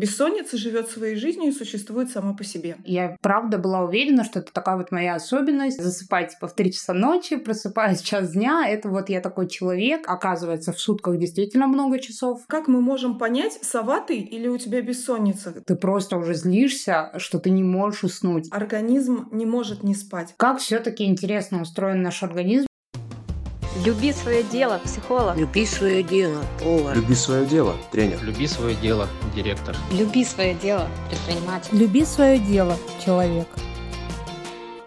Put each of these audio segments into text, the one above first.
Бессонница живет своей жизнью и существует сама по себе. Я правда была уверена, что это такая вот моя особенность. Засыпать типа в 3 часа ночи, просыпаюсь в час дня. Это вот я такой человек. Оказывается, в сутках действительно много часов. Как мы можем понять, сова ты или у тебя бессонница? Ты просто уже злишься, что ты не можешь уснуть. Организм не может не спать. Как все таки интересно устроен наш организм. Люби свое дело, психолог. Люби свое дело, повар. Люби свое дело, тренер. Люби свое дело, директор. Люби свое дело, предприниматель. Люби свое дело, человек.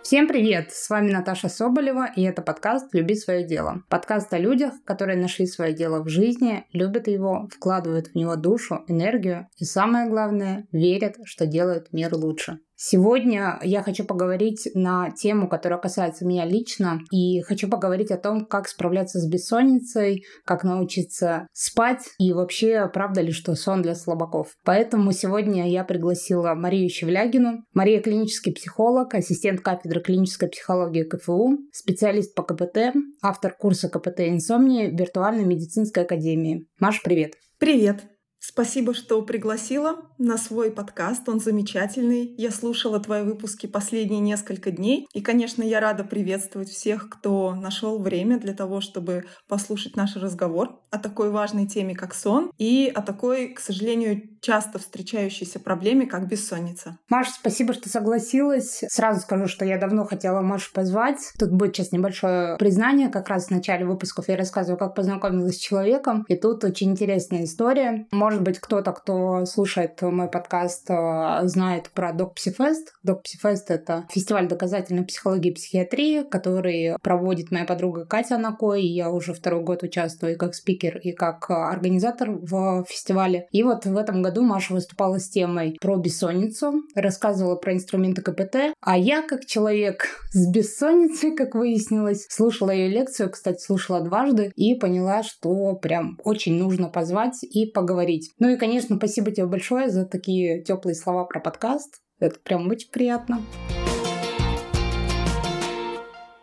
Всем привет! С вами Наташа Соболева, и это подкаст «Люби свое дело». Подкаст о людях, которые нашли свое дело в жизни, любят его, вкладывают в него душу, энергию и, самое главное, верят, что делают мир лучше. Сегодня я хочу поговорить на тему, которая касается меня лично, и хочу поговорить о том, как справляться с бессонницей, как научиться спать и вообще, правда ли, что сон для слабаков. Поэтому сегодня я пригласила Марию Щевлягину. Мария клинический психолог, ассистент кафедры клинической психологии КФУ, специалист по КПТ, автор курса КПТ инсомнии виртуальной медицинской академии. Маш, привет! Привет! Спасибо, что пригласила на свой подкаст. Он замечательный. Я слушала твои выпуски последние несколько дней. И, конечно, я рада приветствовать всех, кто нашел время для того, чтобы послушать наш разговор о такой важной теме, как сон, и о такой, к сожалению, часто встречающейся проблеме, как бессонница. Маша, спасибо, что согласилась. Сразу скажу, что я давно хотела Машу позвать. Тут будет сейчас небольшое признание. Как раз в начале выпусков я рассказываю, как познакомилась с человеком. И тут очень интересная история. Может быть, кто-то, кто слушает мой подкаст, э, знает про Док Псифест. Док Псифест — это фестиваль доказательной психологии и психиатрии, который проводит моя подруга Катя Накой. Я уже второй год участвую и как спикер, и как организатор в фестивале. И вот в этом году Маша выступала с темой про бессонницу, рассказывала про инструменты КПТ, а я, как человек с бессонницей, как выяснилось, слушала ее лекцию, кстати, слушала дважды, и поняла, что прям очень нужно позвать и поговорить. Ну и, конечно, спасибо тебе большое за такие теплые слова про подкаст. Это прям очень приятно.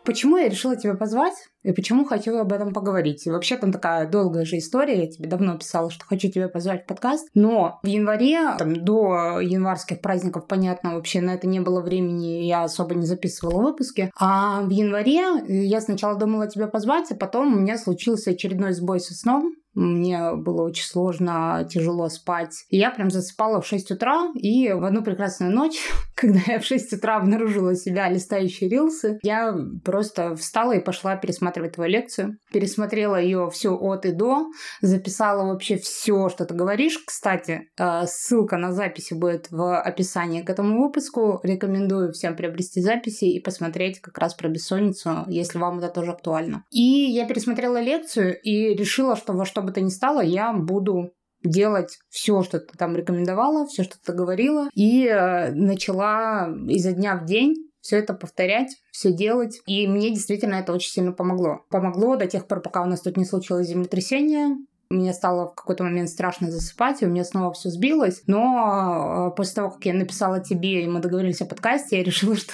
Почему я решила тебя позвать и почему хотела об этом поговорить? И вообще там такая долгая же история. Я тебе давно писала, что хочу тебя позвать в подкаст. Но в январе, там, до январских праздников, понятно, вообще на это не было времени, я особо не записывала выпуски. А в январе я сначала думала тебя позвать, а потом у меня случился очередной сбой со сном. Мне было очень сложно, тяжело спать. И я прям засыпала в 6 утра, и в одну прекрасную ночь, когда я в 6 утра обнаружила себя листающей рилсы, я просто встала и пошла пересматривать твою лекцию. Пересмотрела ее все от и до, записала вообще все, что ты говоришь. Кстати, э, ссылка на записи будет в описании к этому выпуску. Рекомендую всем приобрести записи и посмотреть как раз про бессонницу, если вам это тоже актуально. И я пересмотрела лекцию и решила, что во что бы то ни стало, я буду делать все, что ты там рекомендовала, все, что ты говорила, и э, начала изо дня в день все это повторять, все делать. И мне действительно это очень сильно помогло. Помогло до тех пор, пока у нас тут не случилось землетрясение. Мне стало в какой-то момент страшно засыпать, и у меня снова все сбилось. Но э, после того, как я написала тебе, и мы договорились о подкасте, я решила, что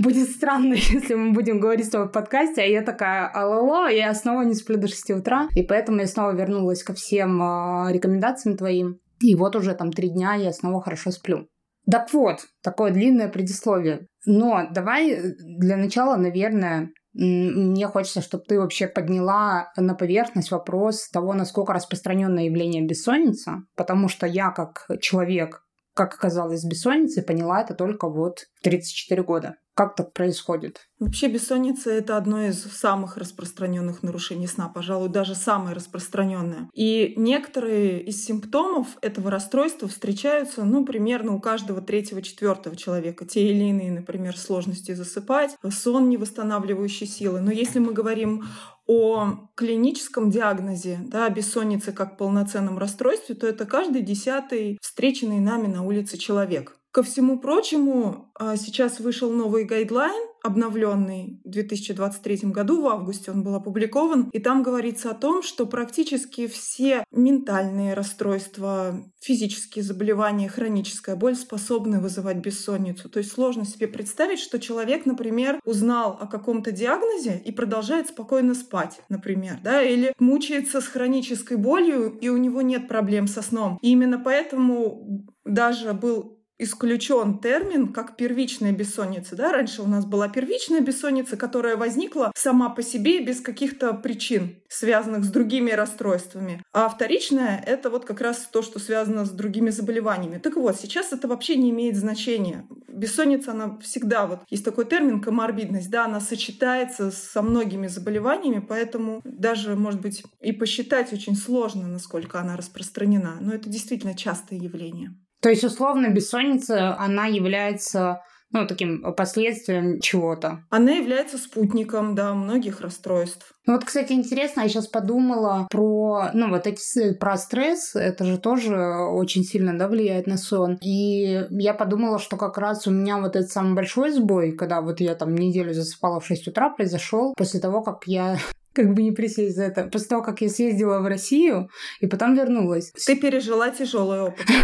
будет странно, если мы будем говорить с тобой в подкасте, а я такая, алло, я снова не сплю до 6 утра. И поэтому я снова вернулась ко всем э, рекомендациям твоим. И вот уже там три дня я снова хорошо сплю. Так вот, такое длинное предисловие. Но давай э, для начала, наверное, мне хочется, чтобы ты вообще подняла на поверхность вопрос того, насколько распространенное явление бессонница, потому что я как человек, как оказалось, с бессонницей поняла это только вот в 34 года. Как так происходит? Вообще бессонница это одно из самых распространенных нарушений сна, пожалуй, даже самое распространенное. И некоторые из симптомов этого расстройства встречаются, ну, примерно у каждого третьего-четвертого человека. Те или иные, например, сложности засыпать, сон невосстанавливающей силы. Но если мы говорим о клиническом диагнозе да, бессонницы как полноценном расстройстве, то это каждый десятый встреченный нами на улице человек. Ко всему прочему, а, сейчас вышел новый гайдлайн, обновленный в 2023 году, в августе он был опубликован, и там говорится о том, что практически все ментальные расстройства, физические заболевания, хроническая боль способны вызывать бессонницу. То есть сложно себе представить, что человек, например, узнал о каком-то диагнозе и продолжает спокойно спать, например, да, или мучается с хронической болью, и у него нет проблем со сном. И именно поэтому даже был исключен термин как первичная бессонница. Да? Раньше у нас была первичная бессонница, которая возникла сама по себе без каких-то причин, связанных с другими расстройствами. А вторичная — это вот как раз то, что связано с другими заболеваниями. Так вот, сейчас это вообще не имеет значения. Бессонница, она всегда, вот есть такой термин коморбидность, да, она сочетается со многими заболеваниями, поэтому даже, может быть, и посчитать очень сложно, насколько она распространена. Но это действительно частое явление. То есть, условно, бессонница, она является ну, таким последствием чего-то. Она является спутником, да, многих расстройств. Ну вот, кстати, интересно, я сейчас подумала про, ну, вот эти, про стресс, это же тоже очень сильно, да, влияет на сон. И я подумала, что как раз у меня вот этот самый большой сбой, когда вот я там неделю засыпала в 6 утра, произошел после того, как я как бы не присесть за это. После того, как я съездила в Россию и потом вернулась. Ты пережила тяжелый опыт.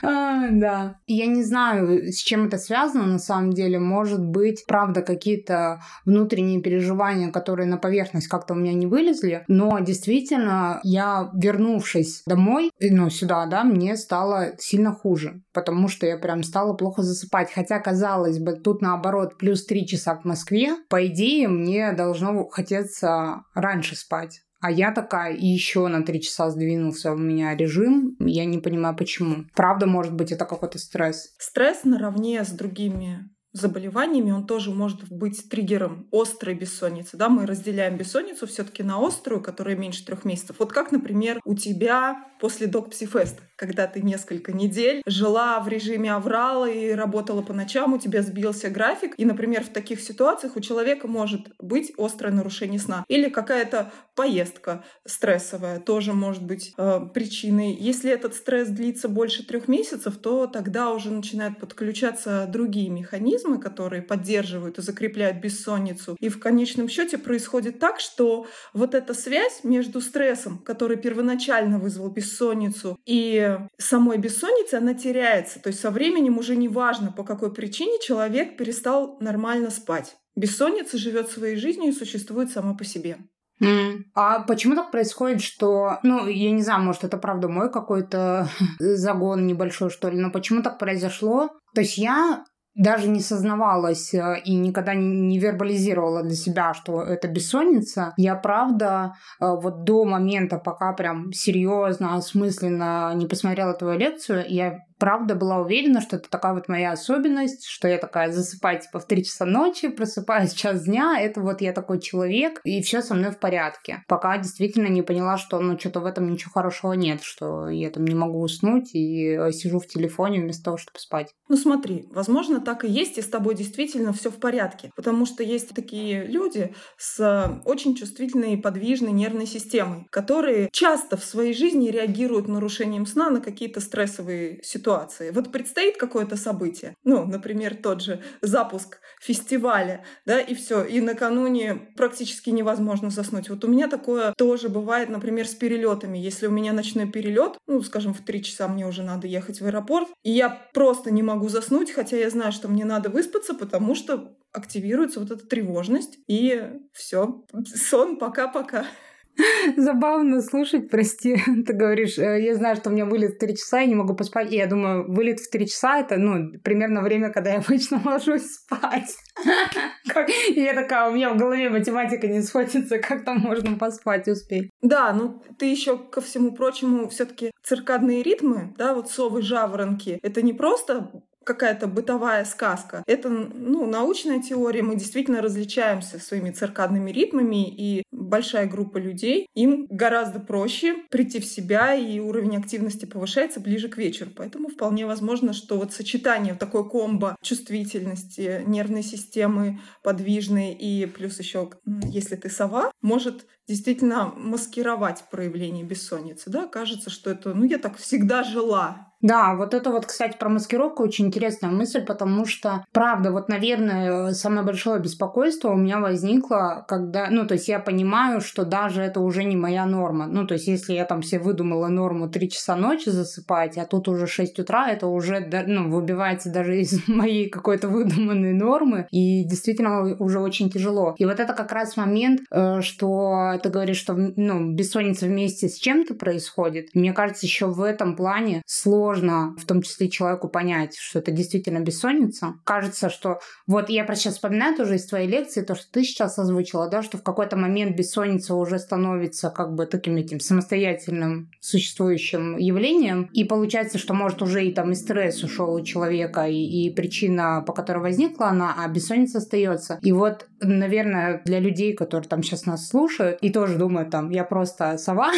А, да. Я не знаю, с чем это связано на самом деле. Может быть, правда, какие-то внутренние переживания, которые на поверхность как-то у меня не вылезли. Но действительно, я, вернувшись домой, ну, сюда, да, мне стало сильно хуже. Потому что я прям стала плохо засыпать. Хотя, казалось бы, тут наоборот, плюс три часа в Москве. По идее, мне должно хотеться раньше спать. А я такая, и еще на три часа сдвинулся у меня режим. Я не понимаю, почему. Правда, может быть, это какой-то стресс. Стресс наравне с другими заболеваниями, он тоже может быть триггером острой бессонницы. Да? Мы разделяем бессонницу все-таки на острую, которая меньше трех месяцев. Вот как, например, у тебя после док псифеста, когда ты несколько недель жила в режиме аврала и работала по ночам, у тебя сбился график, и, например, в таких ситуациях у человека может быть острое нарушение сна или какая-то поездка стрессовая тоже может быть э, причиной. Если этот стресс длится больше трех месяцев, то тогда уже начинают подключаться другие механизмы, которые поддерживают и закрепляют бессонницу. И в конечном счете происходит так, что вот эта связь между стрессом, который первоначально вызвал бессонницу. И самой бессонницы она теряется. То есть со временем уже не важно, по какой причине человек перестал нормально спать. Бессонница живет своей жизнью и существует сама по себе. Mm. А почему так происходит, что, ну, я не знаю, может, это правда мой какой-то загон небольшой, что ли, но почему так произошло? То есть я даже не сознавалась э, и никогда не вербализировала для себя, что это бессонница. Я правда э, вот до момента, пока прям серьезно, осмысленно не посмотрела твою лекцию, я правда была уверена, что это такая вот моя особенность, что я такая засыпаю типа в 3 часа ночи, просыпаюсь в час дня, это вот я такой человек, и все со мной в порядке. Пока действительно не поняла, что ну что-то в этом ничего хорошего нет, что я там не могу уснуть и э, сижу в телефоне вместо того, чтобы спать. Ну смотри, возможно, так и есть, и с тобой действительно все в порядке, потому что есть такие люди с э, очень чувствительной и подвижной нервной системой, которые часто в своей жизни реагируют нарушением сна на какие-то стрессовые ситуации ситуации. Вот предстоит какое-то событие, ну, например, тот же запуск фестиваля, да, и все, и накануне практически невозможно заснуть. Вот у меня такое тоже бывает, например, с перелетами. Если у меня ночной перелет, ну, скажем, в три часа мне уже надо ехать в аэропорт, и я просто не могу заснуть, хотя я знаю, что мне надо выспаться, потому что активируется вот эта тревожность, и все, сон пока-пока. Забавно слушать, прости. Ты говоришь, «Э, я знаю, что у меня вылет в 3 часа, я не могу поспать. И я думаю, вылет в 3 часа — это, ну, примерно время, когда я обычно ложусь спать. И я такая, у меня в голове математика не сходится, как там можно поспать успеть. Да, ну ты еще ко всему прочему все таки циркадные ритмы, да, вот совы, жаворонки, это не просто какая-то бытовая сказка. Это ну, научная теория. Мы действительно различаемся своими циркадными ритмами, и большая группа людей, им гораздо проще прийти в себя, и уровень активности повышается ближе к вечеру. Поэтому вполне возможно, что вот сочетание, вот такое комбо чувствительности, нервной системы подвижной и плюс еще, если ты сова, может действительно маскировать проявление бессонницы. Да? Кажется, что это, ну, я так всегда жила, да, вот это вот, кстати, про маскировку очень интересная мысль, потому что, правда, вот, наверное, самое большое беспокойство у меня возникло, когда, ну, то есть я понимаю, что даже это уже не моя норма. Ну, то есть если я там себе выдумала норму 3 часа ночи засыпать, а тут уже 6 утра, это уже, ну, выбивается даже из моей какой-то выдуманной нормы, и действительно уже очень тяжело. И вот это как раз момент, э, что ты говоришь, что, ну, бессонница вместе с чем-то происходит. Мне кажется, еще в этом плане сложно сложно, в том числе человеку понять, что это действительно бессонница. Кажется, что вот я просто сейчас вспоминаю тоже из твоей лекции, то, что ты сейчас озвучила, да, что в какой-то момент бессонница уже становится как бы таким этим самостоятельным существующим явлением, и получается, что может уже и там и стресс ушел у человека, и, и причина, по которой возникла она, а бессонница остается. И вот, наверное, для людей, которые там сейчас нас слушают и тоже думают, там, я просто сова.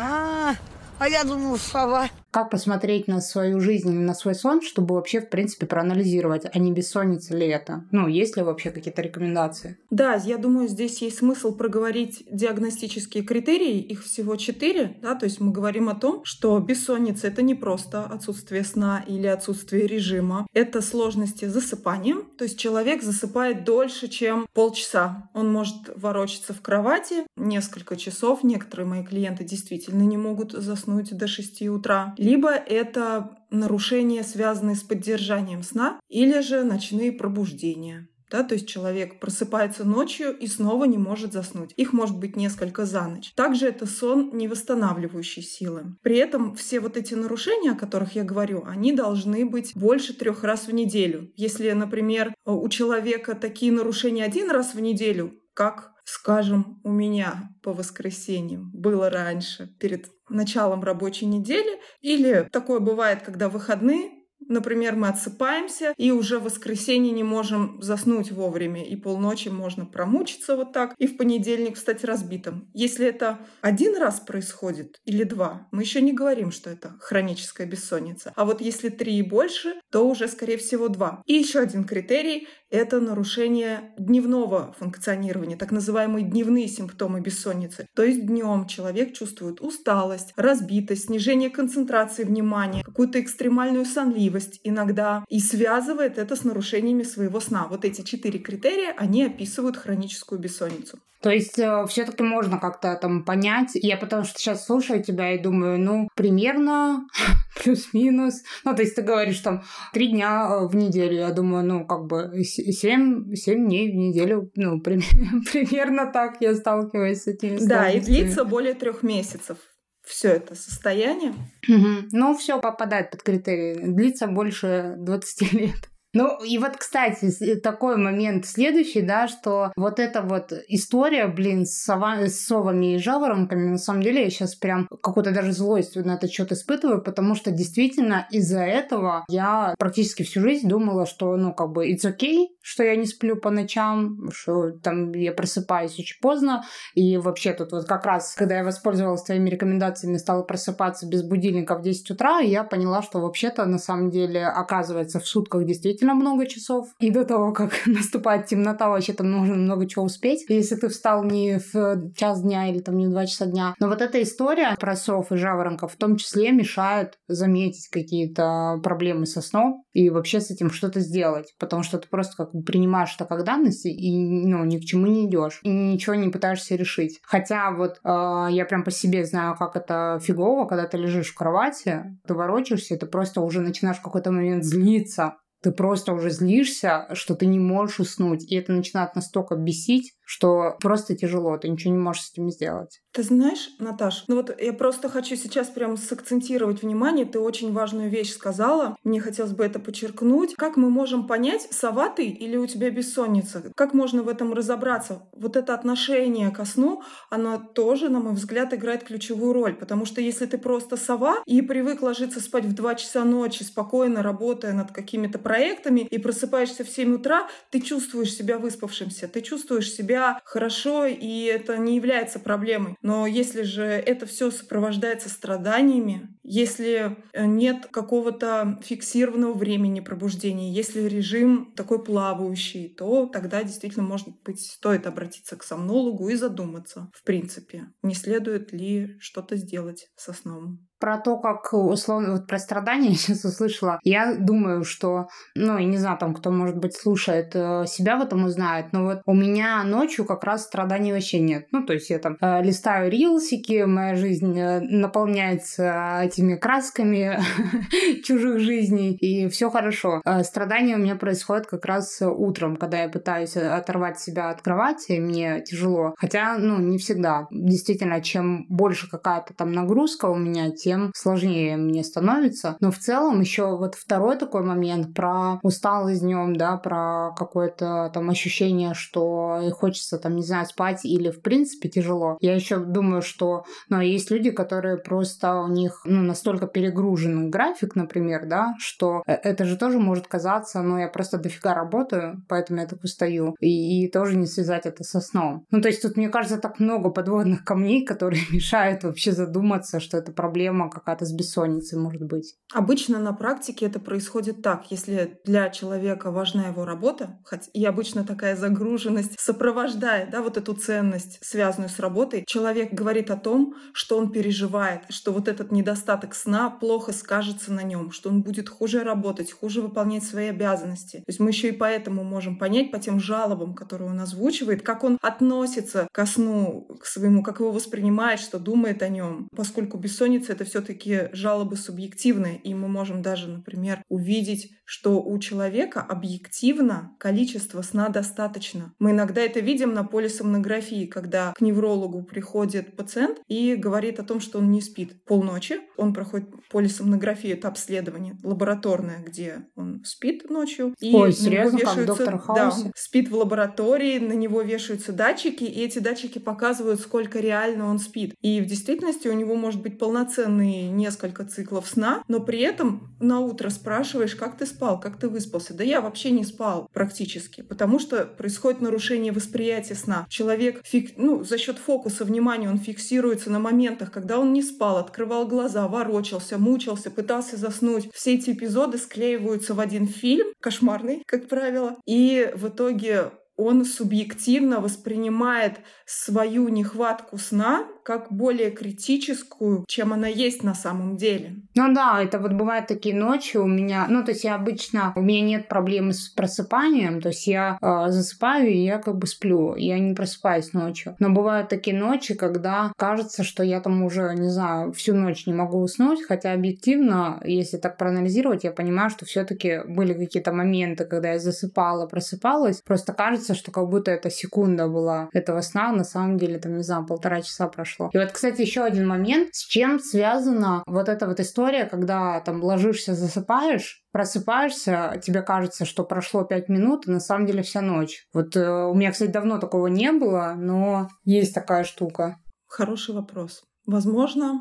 А, а я думал, сова. Как посмотреть на свою жизнь или на свой сон, чтобы вообще, в принципе, проанализировать, а не бессонница ли это? Ну, есть ли вообще какие-то рекомендации? Да, я думаю, здесь есть смысл проговорить диагностические критерии. Их всего четыре. Да? То есть мы говорим о том, что бессонница — это не просто отсутствие сна или отсутствие режима. Это сложности с засыпанием. То есть человек засыпает дольше, чем полчаса. Он может ворочаться в кровати несколько часов. Некоторые мои клиенты действительно не могут заснуть до 6 утра либо это нарушения, связанные с поддержанием сна, или же ночные пробуждения. Да, то есть человек просыпается ночью и снова не может заснуть. Их может быть несколько за ночь. Также это сон не восстанавливающий силы. При этом все вот эти нарушения, о которых я говорю, они должны быть больше трех раз в неделю. Если, например, у человека такие нарушения один раз в неделю, как скажем, у меня по воскресеньям было раньше, перед началом рабочей недели, или такое бывает, когда выходные, Например, мы отсыпаемся и уже в воскресенье не можем заснуть вовремя, и полночи можно промучиться вот так, и в понедельник встать разбитым. Если это один раз происходит или два, мы еще не говорим, что это хроническая бессонница. А вот если три и больше, то уже, скорее всего, два. И еще один критерий — это нарушение дневного функционирования, так называемые дневные симптомы бессонницы. То есть днем человек чувствует усталость, разбитость, снижение концентрации внимания, какую-то экстремальную сонливость, сонливость иногда и связывает это с нарушениями своего сна. Вот эти четыре критерия, они описывают хроническую бессонницу. То есть э, все-таки можно как-то там понять. Я потому что сейчас слушаю тебя и думаю, ну, примерно плюс-минус. Ну, то есть ты говоришь там три дня э, в неделю. Я думаю, ну, как бы семь, семь дней в неделю. Ну, примерно так я сталкиваюсь с этими Да, и длится более трех месяцев все это состояние. Угу. Ну, все попадает под критерии. Длится больше 20 лет. Ну, и вот, кстати, такой момент следующий, да, что вот эта вот история, блин, с, сова, с совами и жаворонками, на самом деле я сейчас прям какую-то даже злость на этот счет испытываю, потому что действительно из-за этого я практически всю жизнь думала, что, ну, как бы, it's okay, что я не сплю по ночам, что там я просыпаюсь очень поздно, и вообще тут вот как раз, когда я воспользовалась твоими рекомендациями, стала просыпаться без будильника в 10 утра, я поняла, что вообще-то на самом деле, оказывается, в сутках действительно действительно много часов. И до того, как наступает темнота, вообще там нужно много чего успеть. Если ты встал не в час дня или там не в два часа дня. Но вот эта история про сов и жаворонков в том числе мешает заметить какие-то проблемы со сном и вообще с этим что-то сделать. Потому что ты просто как бы принимаешь это как данность и ну, ни к чему не идешь. И ничего не пытаешься решить. Хотя вот э, я прям по себе знаю, как это фигово, когда ты лежишь в кровати, ты ворочаешься, ты просто уже начинаешь в какой-то момент злиться ты просто уже злишься, что ты не можешь уснуть. И это начинает настолько бесить, что просто тяжело, ты ничего не можешь с этим сделать. Ты знаешь, Наташ, ну вот я просто хочу сейчас прям сакцентировать внимание, ты очень важную вещь сказала, мне хотелось бы это подчеркнуть. Как мы можем понять, сова ты или у тебя бессонница? Как можно в этом разобраться? Вот это отношение ко сну, оно тоже, на мой взгляд, играет ключевую роль, потому что если ты просто сова и привык ложиться спать в 2 часа ночи, спокойно работая над какими-то проектами, и просыпаешься в 7 утра, ты чувствуешь себя выспавшимся, ты чувствуешь себя себя хорошо, и это не является проблемой. Но если же это все сопровождается страданиями, если э, нет какого-то фиксированного времени пробуждения, если режим такой плавающий, то тогда действительно, может быть, стоит обратиться к сомнологу и задуматься, в принципе, не следует ли что-то сделать со сном про то, как условно вот про страдания я сейчас услышала. Я думаю, что, ну, я не знаю, там, кто, может быть, слушает, э, себя в этом узнает, но вот у меня ночью как раз страданий вообще нет. Ну, то есть я там э, листаю рилсики, моя жизнь э, наполняется этими красками чужих жизней, и все хорошо. А страдания у меня происходят как раз утром, когда я пытаюсь оторвать себя от кровати, мне тяжело. Хотя, ну, не всегда. Действительно, чем больше какая-то там нагрузка у меня, тем сложнее мне становится. Но в целом еще вот второй такой момент про усталость днем, да, про какое-то там ощущение, что хочется там, не знаю, спать или в принципе тяжело. Я еще думаю, что, ну, есть люди, которые просто у них, ну, настолько перегруженный график, например, да, что э, это же тоже может казаться, ну, я просто дофига работаю, поэтому я так устаю. И, и тоже не связать это со сном. Ну, то есть тут, мне кажется, так много подводных камней, которые мешают вообще задуматься, что это проблема какая-то с бессонницей может быть. Обычно на практике это происходит так. Если для человека важна его работа, и обычно такая загруженность сопровождает да, вот эту ценность, связанную с работой, человек говорит о том, что он переживает, что вот этот недостаток сна плохо скажется на нем, что он будет хуже работать, хуже выполнять свои обязанности. То есть мы еще и поэтому можем понять по тем жалобам, которые он озвучивает, как он относится ко сну, к своему, как его воспринимает, что думает о нем. Поскольку бессонница — это все таки жалобы субъективные, и мы можем даже, например, увидеть, что у человека объективно количество сна достаточно. Мы иногда это видим на полисомнографии, когда к неврологу приходит пациент и говорит о том, что он не спит полночи. Он проходит полисомнографию, это обследование лабораторное, где он спит ночью. И Ой, серьезно, как доктор Да, он спит в лаборатории, на него вешаются датчики, и эти датчики показывают, сколько реально он спит. И в действительности у него может быть полноценные несколько циклов сна, но при этом на утро спрашиваешь, как ты спал, как ты выспался. Да я вообще не спал практически, потому что происходит нарушение восприятия сна. Человек фик... ну, за счет фокуса внимания он фиксируется на моментах, когда он не спал, открывал глаза, ворочался, мучился, пытался заснуть. Все эти эпизоды склеиваются в один фильм, кошмарный, как правило, и в итоге он субъективно воспринимает свою нехватку сна как более критическую, чем она есть на самом деле. Ну да, это вот бывают такие ночи у меня, ну то есть я обычно, у меня нет проблемы с просыпанием, то есть я э, засыпаю и я как бы сплю, я не просыпаюсь ночью. Но бывают такие ночи, когда кажется, что я там уже, не знаю, всю ночь не могу уснуть, хотя объективно, если так проанализировать, я понимаю, что все-таки были какие-то моменты, когда я засыпала, просыпалась, просто кажется, что как будто это секунда была этого сна, на самом деле там, не знаю, полтора часа прошло прошло. И вот, кстати, еще один момент, с чем связана вот эта вот история, когда там ложишься, засыпаешь, просыпаешься, тебе кажется, что прошло пять минут, а на самом деле вся ночь. Вот э, у меня, кстати, давно такого не было, но есть такая штука. Хороший вопрос. Возможно,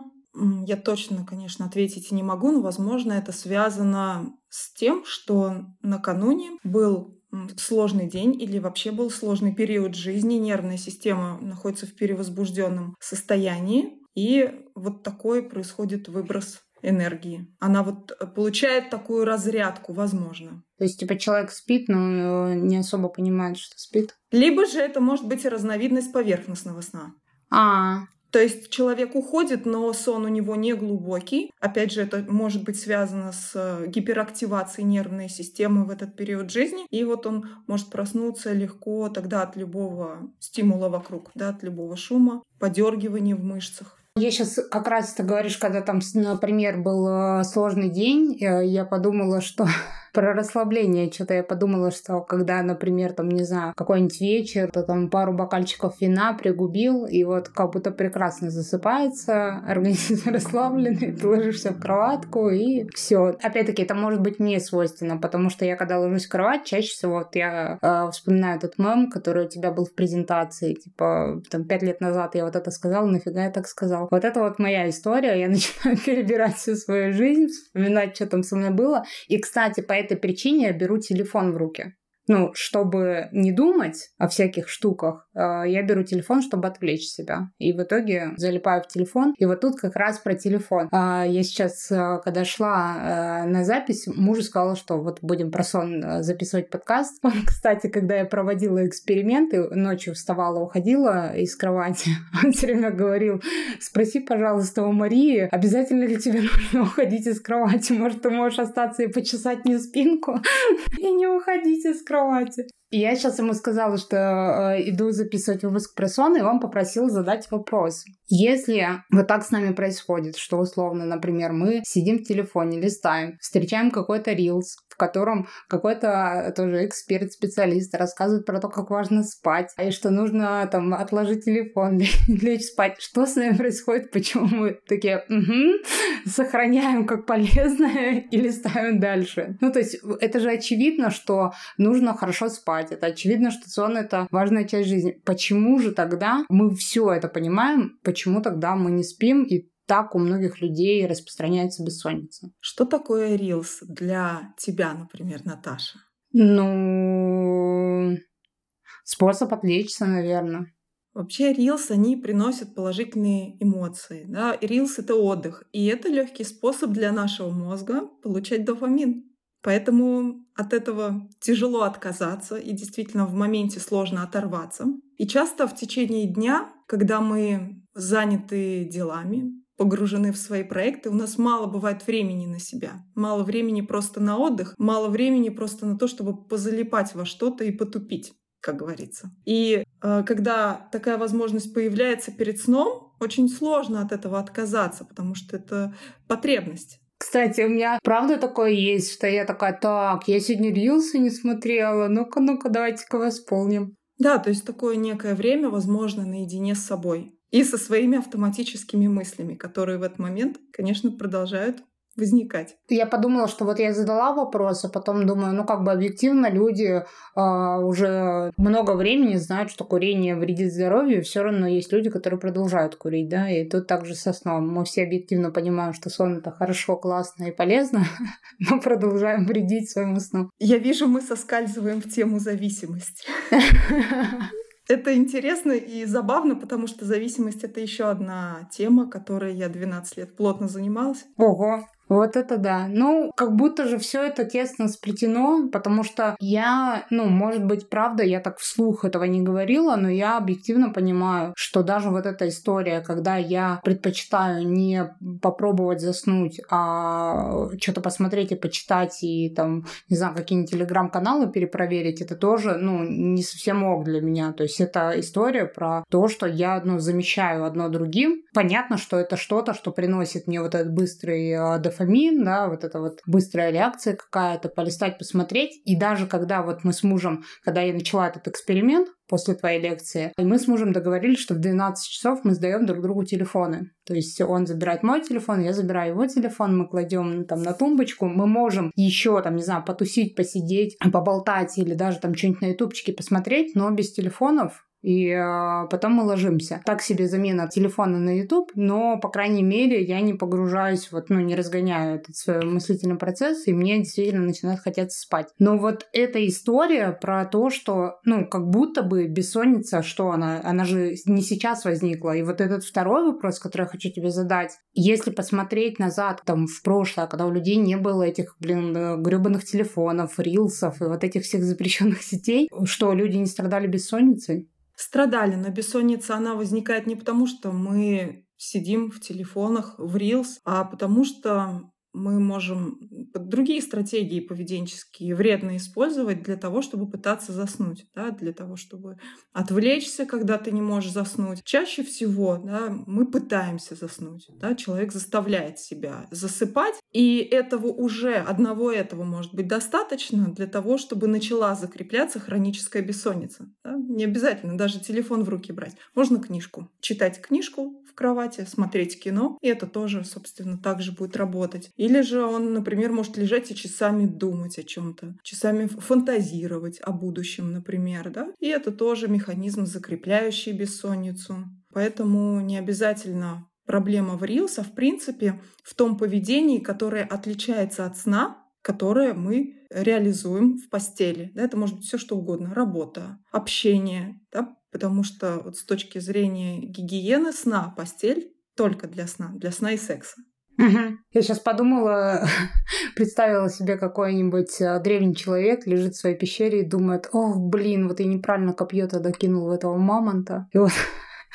я точно, конечно, ответить не могу, но, возможно, это связано с тем, что накануне был сложный день или вообще был сложный период жизни, нервная система находится в перевозбужденном состоянии, и вот такой происходит выброс энергии. Она вот э, получает такую разрядку, возможно. То есть, типа, человек спит, но э, не особо понимает, что спит? Либо же это может быть разновидность поверхностного сна. А, то есть человек уходит, но сон у него не глубокий. Опять же, это может быть связано с гиперактивацией нервной системы в этот период жизни. И вот он может проснуться легко тогда от любого стимула вокруг, да, от любого шума, подергивания в мышцах. Я сейчас как раз ты говоришь, когда там, например, был э, сложный день, э, я подумала, что про расслабление что-то я подумала, что когда, например, там, не знаю, какой-нибудь вечер, то там пару бокальчиков вина пригубил, и вот как будто прекрасно засыпается, организм расслабленный, ты ложишься в кроватку, и все. Опять-таки, это может быть мне свойственно, потому что я, когда ложусь в кровать, чаще всего вот я э, вспоминаю этот мем, который у тебя был в презентации, типа, там, пять лет назад я вот это сказала, нафига я так сказал. Вот это вот моя история, я начинаю перебирать всю свою жизнь, вспоминать, что там со мной было. И, кстати, по этой причине я беру телефон в руки. Ну, чтобы не думать о всяких штуках, э, я беру телефон, чтобы отвлечь себя. И в итоге залипаю в телефон. И вот тут как раз про телефон. А, я сейчас, э, когда шла э, на запись, мужу сказала, что вот будем про сон записывать подкаст. Он, кстати, когда я проводила эксперименты, ночью вставала, уходила из кровати, он все время говорил, спроси, пожалуйста, у Марии, обязательно ли тебе нужно уходить из кровати? Может, ты можешь остаться и почесать мне спинку и не уходить из кровати кровати. Я сейчас ему сказала, что э, иду записывать выпуск про сон, и он попросил задать вопрос. Если вот так с нами происходит, что условно, например, мы сидим в телефоне, листаем, встречаем какой-то рилс, в котором какой-то тоже эксперт, специалист рассказывает про то, как важно спать, и что нужно там отложить телефон, лечь спать. Что с нами происходит? Почему мы такие, угу, сохраняем как полезное и листаем дальше? Ну, то есть это же очевидно, что нужно хорошо спать. Это очевидно, что сон — это важная часть жизни. Почему же тогда мы все это понимаем, почему тогда мы не спим и так у многих людей распространяется бессонница. Что такое Reels для тебя, например, Наташа? Ну, способ отвлечься, наверное. Вообще Reels, они приносят положительные эмоции. Да? Reels — это отдых, и это легкий способ для нашего мозга получать дофамин. Поэтому от этого тяжело отказаться, и действительно в моменте сложно оторваться. И часто в течение дня, когда мы заняты делами, погружены в свои проекты, у нас мало бывает времени на себя. Мало времени просто на отдых, мало времени просто на то, чтобы позалипать во что-то и потупить как говорится. И э, когда такая возможность появляется перед сном, очень сложно от этого отказаться, потому что это потребность. Кстати, у меня правда такое есть, что я такая, так, я сегодня рилсы не смотрела, ну-ка, ну-ка, давайте-ка восполним. Да, то есть такое некое время, возможно, наедине с собой и со своими автоматическими мыслями, которые в этот момент, конечно, продолжают возникать. Я подумала, что вот я задала вопрос, а потом думаю, ну как бы объективно люди э, уже много времени знают, что курение вредит здоровью, и все равно есть люди, которые продолжают курить, да, и тут также со сном. Мы все объективно понимаем, что сон это хорошо, классно и полезно, но продолжаем вредить своему сну. Я вижу, мы соскальзываем в тему зависимости. Это интересно и забавно, потому что зависимость — это еще одна тема, которой я 12 лет плотно занималась. Ого! Вот это да. Ну, как будто же все это тесно сплетено, потому что я, ну, может быть, правда, я так вслух этого не говорила, но я объективно понимаю, что даже вот эта история, когда я предпочитаю не попробовать заснуть, а что-то посмотреть и почитать, и там, не знаю, какие-нибудь телеграм-каналы перепроверить, это тоже, ну, не совсем ок для меня. То есть это история про то, что я, ну, замещаю одно другим. Понятно, что это что-то, что приносит мне вот этот быстрый дофамин, дофамин, да, вот эта вот быстрая реакция какая-то, полистать, посмотреть. И даже когда вот мы с мужем, когда я начала этот эксперимент после твоей лекции, и мы с мужем договорились, что в 12 часов мы сдаем друг другу телефоны. То есть он забирает мой телефон, я забираю его телефон, мы кладем там на тумбочку, мы можем еще там, не знаю, потусить, посидеть, поболтать или даже там что-нибудь на ютубчике посмотреть, но без телефонов и э, потом мы ложимся. Так себе замена телефона на YouTube, но, по крайней мере, я не погружаюсь, вот, ну, не разгоняю этот свой мыслительный процесс, и мне действительно начинает хотеться спать. Но вот эта история про то, что, ну, как будто бы бессонница, что она, она же не сейчас возникла. И вот этот второй вопрос, который я хочу тебе задать, если посмотреть назад, там, в прошлое, когда у людей не было этих, блин, э, гребаных телефонов, рилсов и вот этих всех запрещенных сетей, что люди не страдали бессонницей? Страдали, но бессонница, она возникает не потому, что мы сидим в телефонах, в Reels, а потому что мы можем другие стратегии поведенческие вредно использовать для того, чтобы пытаться заснуть, да, для того, чтобы отвлечься, когда ты не можешь заснуть. Чаще всего да, мы пытаемся заснуть. Да, человек заставляет себя засыпать, и этого уже, одного этого может быть достаточно для того, чтобы начала закрепляться хроническая бессонница. Да. Не обязательно даже телефон в руки брать. Можно книжку. Читать книжку в кровати, смотреть кино, и это тоже, собственно, также будет работать. Или же он, например, может лежать и часами думать о чем-то, часами фантазировать о будущем, например, да. И это тоже механизм, закрепляющий бессонницу. Поэтому не обязательно проблема в рилс, а в принципе в том поведении, которое отличается от сна, которое мы реализуем в постели. Да, это может быть все что угодно. Работа, общение. Да, потому что вот с точки зрения гигиены сна постель только для сна, для сна и секса. Угу. Я сейчас подумала, представила себе какой-нибудь а, древний человек лежит в своей пещере и думает, ох, блин, вот я неправильно копье тогда кинул в этого мамонта. И вот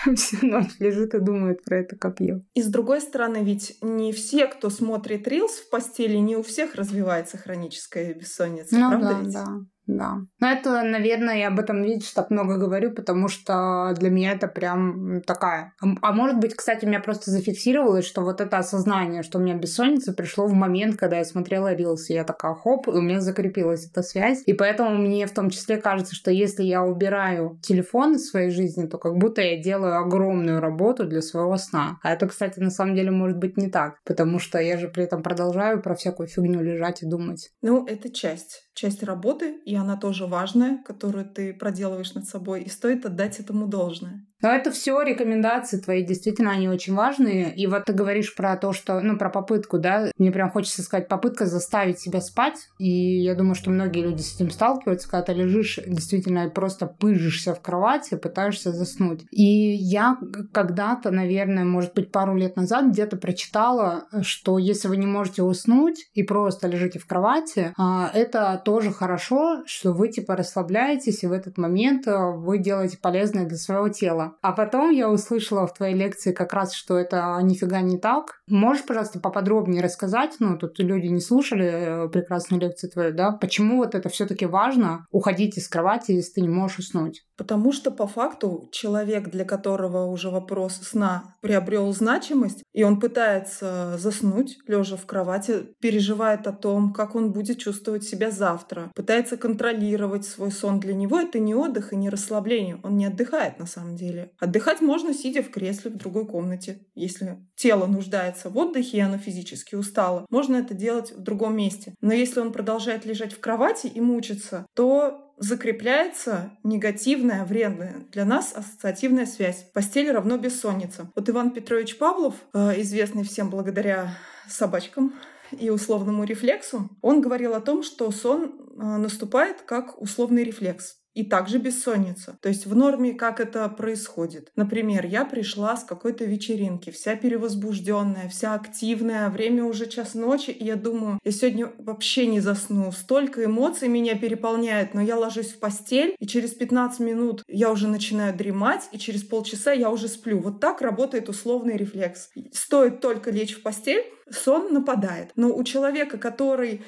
всю ночь лежит и думает про это копье. И с другой стороны, ведь не все, кто смотрит рилс в постели, не у всех развивается хроническая бессонница, ну, правда да, ведь? Да. Да. Но это, наверное, я об этом, видишь, так много говорю, потому что для меня это прям такая... А может быть, кстати, меня просто зафиксировалось, что вот это осознание, что у меня бессонница, пришло в момент, когда я смотрела Reels, и я такая, хоп, и у меня закрепилась эта связь. И поэтому мне в том числе кажется, что если я убираю телефон из своей жизни, то как будто я делаю огромную работу для своего сна. А это, кстати, на самом деле может быть не так, потому что я же при этом продолжаю про всякую фигню лежать и думать. Ну, это часть часть работы, и она тоже важная, которую ты проделываешь над собой, и стоит отдать этому должное. Но это все рекомендации твои, действительно, они очень важные. И вот ты говоришь про то, что, ну, про попытку, да, мне прям хочется сказать, попытка заставить себя спать. И я думаю, что многие люди с этим сталкиваются, когда ты лежишь, действительно, просто пыжишься в кровати, пытаешься заснуть. И я когда-то, наверное, может быть, пару лет назад где-то прочитала, что если вы не можете уснуть и просто лежите в кровати, а, это тоже хорошо, что вы, типа, расслабляетесь, и в этот момент а, вы делаете полезное для своего тела. А потом я услышала в твоей лекции как раз, что это нифига не так. Можешь, пожалуйста, поподробнее рассказать? Ну, тут люди не слушали э, прекрасную лекцию твою, да? Почему вот это все таки важно уходить из кровати, если ты не можешь уснуть? Потому что по факту человек, для которого уже вопрос сна приобрел значимость, и он пытается заснуть, лежа в кровати, переживает о том, как он будет чувствовать себя завтра, пытается контролировать свой сон. Для него это не отдых и не расслабление. Он не отдыхает на самом деле. Отдыхать можно, сидя в кресле в другой комнате. Если тело нуждается в отдыхе, и оно физически устало, можно это делать в другом месте. Но если он продолжает лежать в кровати и мучиться, то закрепляется негативная, вредная для нас ассоциативная связь. Постель равно бессонница. Вот Иван Петрович Павлов, э, известный всем благодаря собачкам, и условному рефлексу, он говорил о том, что сон э, наступает как условный рефлекс и также бессонница. То есть в норме как это происходит. Например, я пришла с какой-то вечеринки, вся перевозбужденная, вся активная, время уже час ночи, и я думаю, я сегодня вообще не засну. Столько эмоций меня переполняет, но я ложусь в постель, и через 15 минут я уже начинаю дремать, и через полчаса я уже сплю. Вот так работает условный рефлекс. Стоит только лечь в постель, сон нападает. Но у человека, который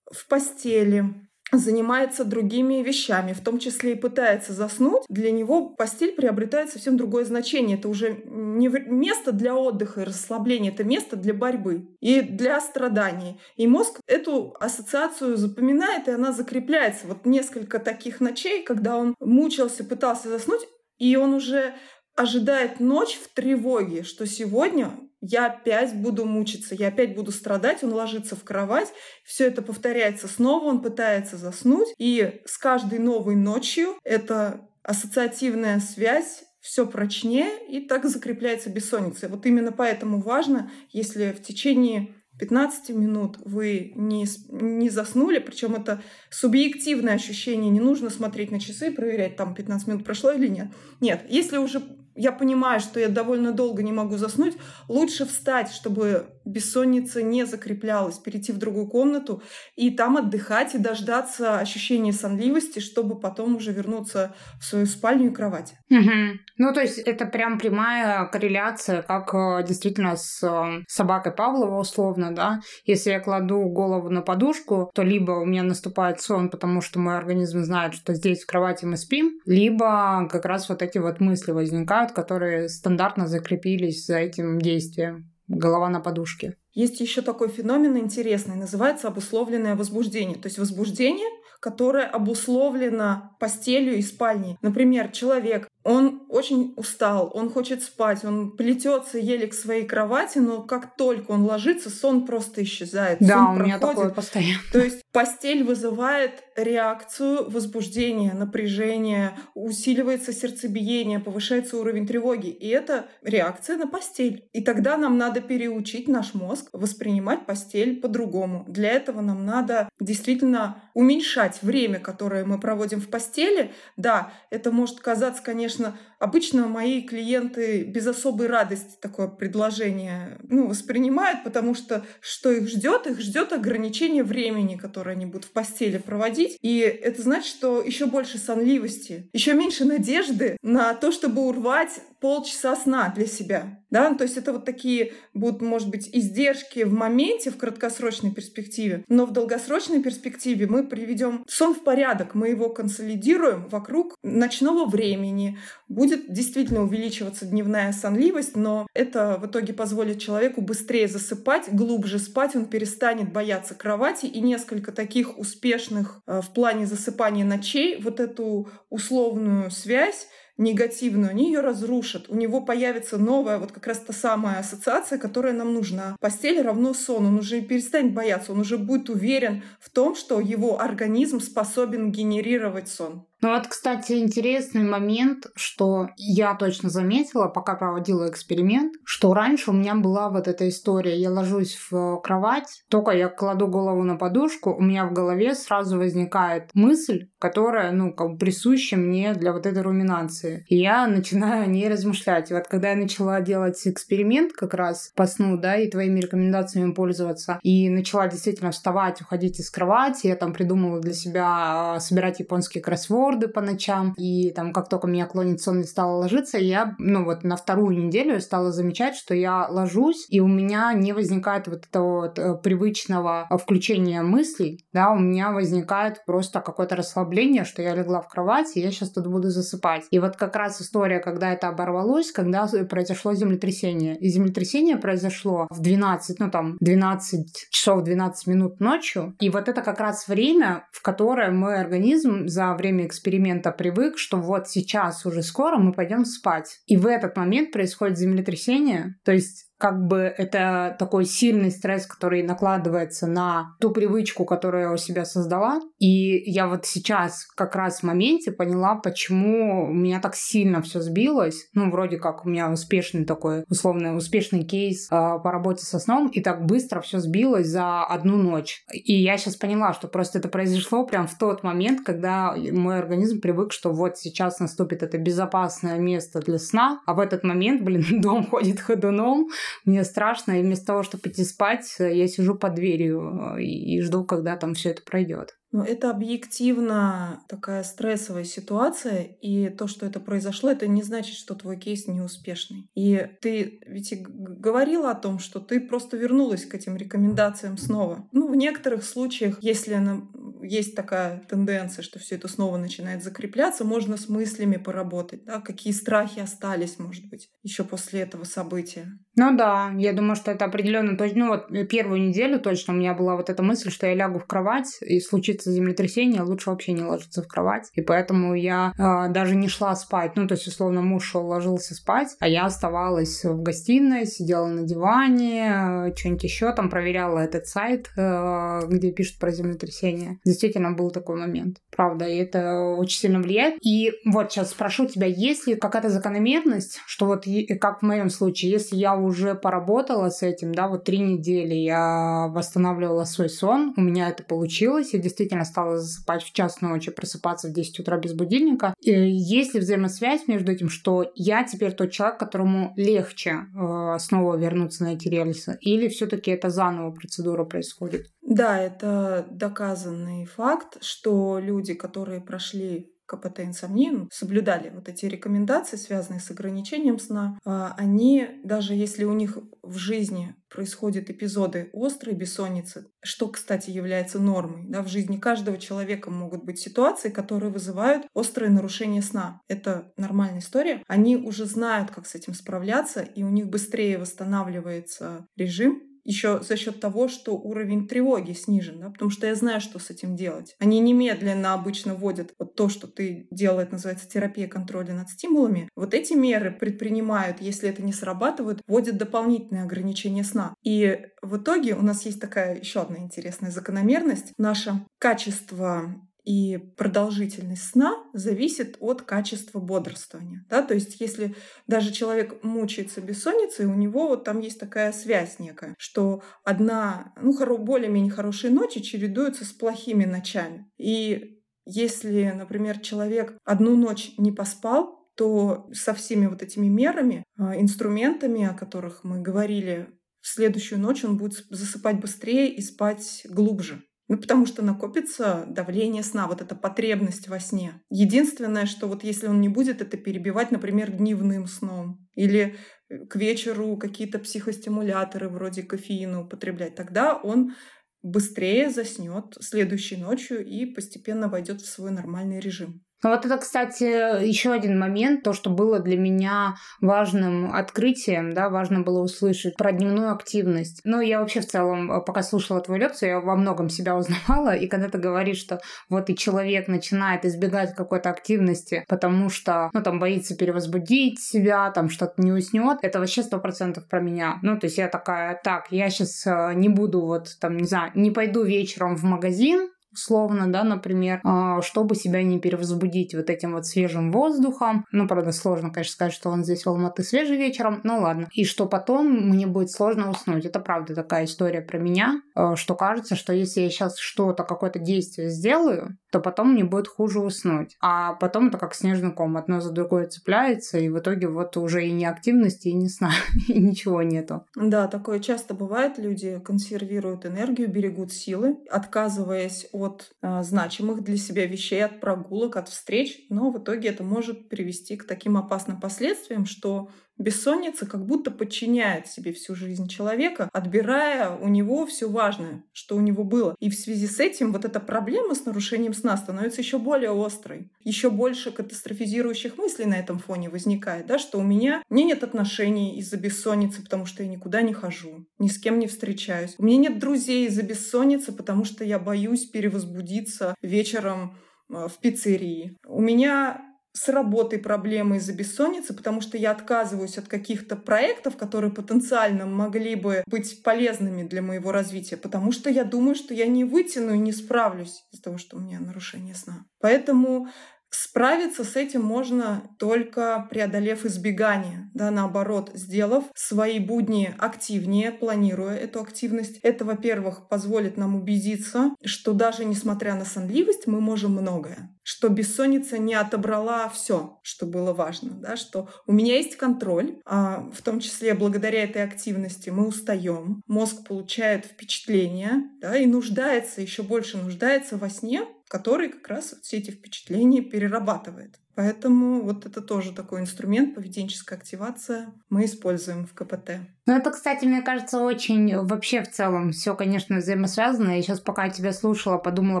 в постели, занимается другими вещами, в том числе и пытается заснуть, для него постель приобретает совсем другое значение. Это уже не место для отдыха и расслабления, это место для борьбы и для страданий. И мозг эту ассоциацию запоминает, и она закрепляется. Вот несколько таких ночей, когда он мучился, пытался заснуть, и он уже ожидает ночь в тревоге, что сегодня я опять буду мучиться, я опять буду страдать, он ложится в кровать, все это повторяется снова, он пытается заснуть, и с каждой новой ночью эта ассоциативная связь все прочнее, и так закрепляется бессонница. Вот именно поэтому важно, если в течение 15 минут вы не, не заснули, причем это субъективное ощущение, не нужно смотреть на часы и проверять, там 15 минут прошло или нет. Нет, если уже я понимаю, что я довольно долго не могу заснуть, лучше встать, чтобы бессонница не закреплялась, перейти в другую комнату и там отдыхать и дождаться ощущения сонливости, чтобы потом уже вернуться в свою спальню и кровать. Угу. Ну, то есть это прям прямая корреляция, как э, действительно с э, собакой Павлова условно, да? Если я кладу голову на подушку, то либо у меня наступает сон, потому что мой организм знает, что здесь в кровати мы спим, либо как раз вот эти вот мысли возникают, которые стандартно закрепились за этим действием голова на подушке. Есть еще такой феномен интересный, называется обусловленное возбуждение. То есть возбуждение, которое обусловлено постелью и спальней. Например, человек он очень устал, он хочет спать, он плетется еле к своей кровати, но как только он ложится, сон просто исчезает. Да, сон у проходит. меня такое постоянно. То есть постель вызывает реакцию возбуждения, напряжения, усиливается сердцебиение, повышается уровень тревоги. И это реакция на постель. И тогда нам надо переучить наш мозг воспринимать постель по-другому. Для этого нам надо действительно уменьшать время, которое мы проводим в постели. Да, это может казаться, конечно, конечно, обычно мои клиенты без особой радости такое предложение ну, воспринимают, потому что что их ждет? Их ждет ограничение времени, которое они будут в постели проводить. И это значит, что еще больше сонливости, еще меньше надежды на то, чтобы урвать полчаса сна для себя. Да? Ну, то есть это вот такие будут, может быть, издержки в моменте, в краткосрочной перспективе, но в долгосрочной перспективе мы приведем приводим сон в порядок, мы его консолидируем вокруг ночного времени. Будет действительно увеличиваться дневная сонливость, но это в итоге позволит человеку быстрее засыпать, глубже спать, он перестанет бояться кровати, и несколько таких успешных э, в плане засыпания ночей вот эту условную связь негативную, они ее разрушат. У него появится новая, вот как раз та самая ассоциация, которая нам нужна. Постель равно сон. Он уже перестанет бояться, он уже будет уверен в том, что его организм способен генерировать сон. Ну вот, кстати, интересный момент, что я точно заметила, пока проводила эксперимент, что раньше у меня была вот эта история. Я ложусь в кровать, только я кладу голову на подушку, у меня в голове сразу возникает мысль, которая, ну, как бы присуща мне для вот этой руминации. И я начинаю о ней размышлять. И вот когда я начала делать эксперимент как раз по сну, да, и твоими рекомендациями пользоваться, и начала действительно вставать, уходить из кровати, я там придумала для себя а, собирать японские кроссворды, рекорды по ночам. И там, как только меня клонит сон и стала ложиться, я, ну вот на вторую неделю стала замечать, что я ложусь, и у меня не возникает вот этого вот э, привычного включения мыслей, да, у меня возникает просто какое-то расслабление, что я легла в кровать, и я сейчас тут буду засыпать. И вот как раз история, когда это оборвалось, когда произошло землетрясение. И землетрясение произошло в 12, ну там, 12 часов 12 минут ночью. И вот это как раз время, в которое мой организм за время эксперимента эксперимента привык, что вот сейчас уже скоро мы пойдем спать. И в этот момент происходит землетрясение. То есть как бы это такой сильный стресс, который накладывается на ту привычку, которую я у себя создала. И я вот сейчас как раз в моменте поняла, почему у меня так сильно все сбилось. Ну, вроде как у меня успешный такой, условно, успешный кейс э, по работе со сном, и так быстро все сбилось за одну ночь. И я сейчас поняла, что просто это произошло прям в тот момент, когда мой организм привык, что вот сейчас наступит это безопасное место для сна, а в этот момент, блин, дом ходит ходуном, мне страшно, и вместо того, чтобы идти спать, я сижу под дверью э, и жду, когда там все это пройдет. Но это объективно такая стрессовая ситуация, и то, что это произошло, это не значит, что твой кейс неуспешный. И ты ведь и говорила о том, что ты просто вернулась к этим рекомендациям снова. Ну, в некоторых случаях, если она, есть такая тенденция, что все это снова начинает закрепляться, можно с мыслями поработать, да, какие страхи остались, может быть, еще после этого события. Ну да, я думаю, что это определенно точно. Ну вот первую неделю точно у меня была вот эта мысль, что я лягу в кровать и случится землетрясение, лучше вообще не ложиться в кровать. И поэтому я э, даже не шла спать. Ну, то есть, условно, муж шел, ложился спать, а я оставалась в гостиной, сидела на диване, э, что-нибудь еще там проверяла этот сайт, э, где пишут про землетрясение. Действительно был такой момент. Правда, и это очень сильно влияет. И вот сейчас спрошу тебя, есть ли какая-то закономерность, что вот как в моем случае, если я уже поработала с этим, да, вот три недели я восстанавливала свой сон, у меня это получилось, я действительно стала засыпать в час ночи, просыпаться в 10 утра без будильника. И есть ли взаимосвязь между этим, что я теперь тот человек, которому легче э, снова вернуться на эти рельсы? Или все-таки это заново процедура происходит? Да, это доказанный факт, что люди, которые прошли КПТ инсомнию, соблюдали вот эти рекомендации, связанные с ограничением сна, а, они, даже если у них в жизни происходят эпизоды острой бессонницы, что, кстати, является нормой. Да, в жизни каждого человека могут быть ситуации, которые вызывают острое нарушение сна. Это нормальная история. Они уже знают, как с этим справляться, и у них быстрее восстанавливается режим, еще за счет того, что уровень тревоги снижен, да, потому что я знаю, что с этим делать. Они немедленно обычно вводят вот то, что ты делает, называется терапия контроля над стимулами. Вот эти меры предпринимают, если это не срабатывает, вводят дополнительные ограничения сна. И в итоге у нас есть такая еще одна интересная закономерность. Наше качество и продолжительность сна зависит от качества бодрствования. Да? То есть если даже человек мучается бессонницей, у него вот там есть такая связь некая, что одна, ну, более-менее хорошие ночи чередуются с плохими ночами. И если, например, человек одну ночь не поспал, то со всеми вот этими мерами, а, инструментами, о которых мы говорили, в следующую ночь он будет засыпать быстрее и спать глубже. Ну, потому что накопится давление сна, вот эта потребность во сне. Единственное, что вот если он не будет это перебивать, например, дневным сном или э, к вечеру какие-то психостимуляторы вроде кофеина употреблять, тогда он быстрее заснет следующей ночью и постепенно войдет в свой нормальный режим. Ну вот это, кстати, еще один момент, то, что было для меня важным открытием, да, важно было услышать про дневную активность. Ну, я вообще в целом, э, пока слушала твою лекцию, я во многом себя узнавала, и когда ты говоришь, что вот и человек начинает избегать какой-то активности, потому что, ну, там, боится перевозбудить себя, там, что-то не уснет, это вообще сто процентов про меня. Ну, то есть я такая, так, я сейчас э, не буду вот, там, не знаю, не пойду вечером в магазин, условно, да, например, а, чтобы себя не перевозбудить вот этим вот свежим воздухом. Ну, правда, сложно, конечно, сказать, что он здесь в Алматы свежий вечером, ну ладно. И что потом мне будет сложно уснуть. Это правда такая история про меня, а, что кажется, что если я сейчас что-то, какое-то действие сделаю, то потом мне будет хуже уснуть. А потом это как снежный ком, одно за другое цепляется, и в итоге вот уже и не активности, и не сна, и ничего нету. Да, такое часто бывает. Люди консервируют энергию, берегут силы, отказываясь от от э, значимых для себя вещей, от прогулок, от встреч, но в итоге это может привести к таким опасным последствиям, что бессонница как будто подчиняет себе всю жизнь человека, отбирая у него все важное, что у него было. И в связи с этим вот эта проблема с нарушением сна становится еще более острой. Еще больше катастрофизирующих мыслей на этом фоне возникает, да, что у меня, меня нет отношений из-за бессонницы, потому что я никуда не хожу, ни с кем не встречаюсь. У меня нет друзей из-за бессонницы, потому что я боюсь перевозбудиться вечером э, в пиццерии. У меня с работой проблемы из-за бессонницы, потому что я отказываюсь от каких-то проектов, которые потенциально могли бы быть полезными для моего развития, потому что я думаю, что я не вытяну и не справлюсь из-за того, что у меня нарушение сна. Поэтому Справиться с этим можно только преодолев избегание, да, наоборот, сделав свои будни активнее, планируя эту активность. Это, во-первых, позволит нам убедиться, что даже несмотря на сонливость, мы можем многое. Что бессонница не отобрала все, что было важно, да, что у меня есть контроль, а в том числе благодаря этой активности мы устаем, мозг получает впечатление, да, и нуждается, еще больше нуждается во сне, который как раз все эти впечатления перерабатывает. Поэтому вот это тоже такой инструмент, поведенческая активация, мы используем в КПТ. Ну, это, кстати, мне кажется, очень вообще в целом все, конечно, взаимосвязано. Я сейчас, пока тебя слушала, подумала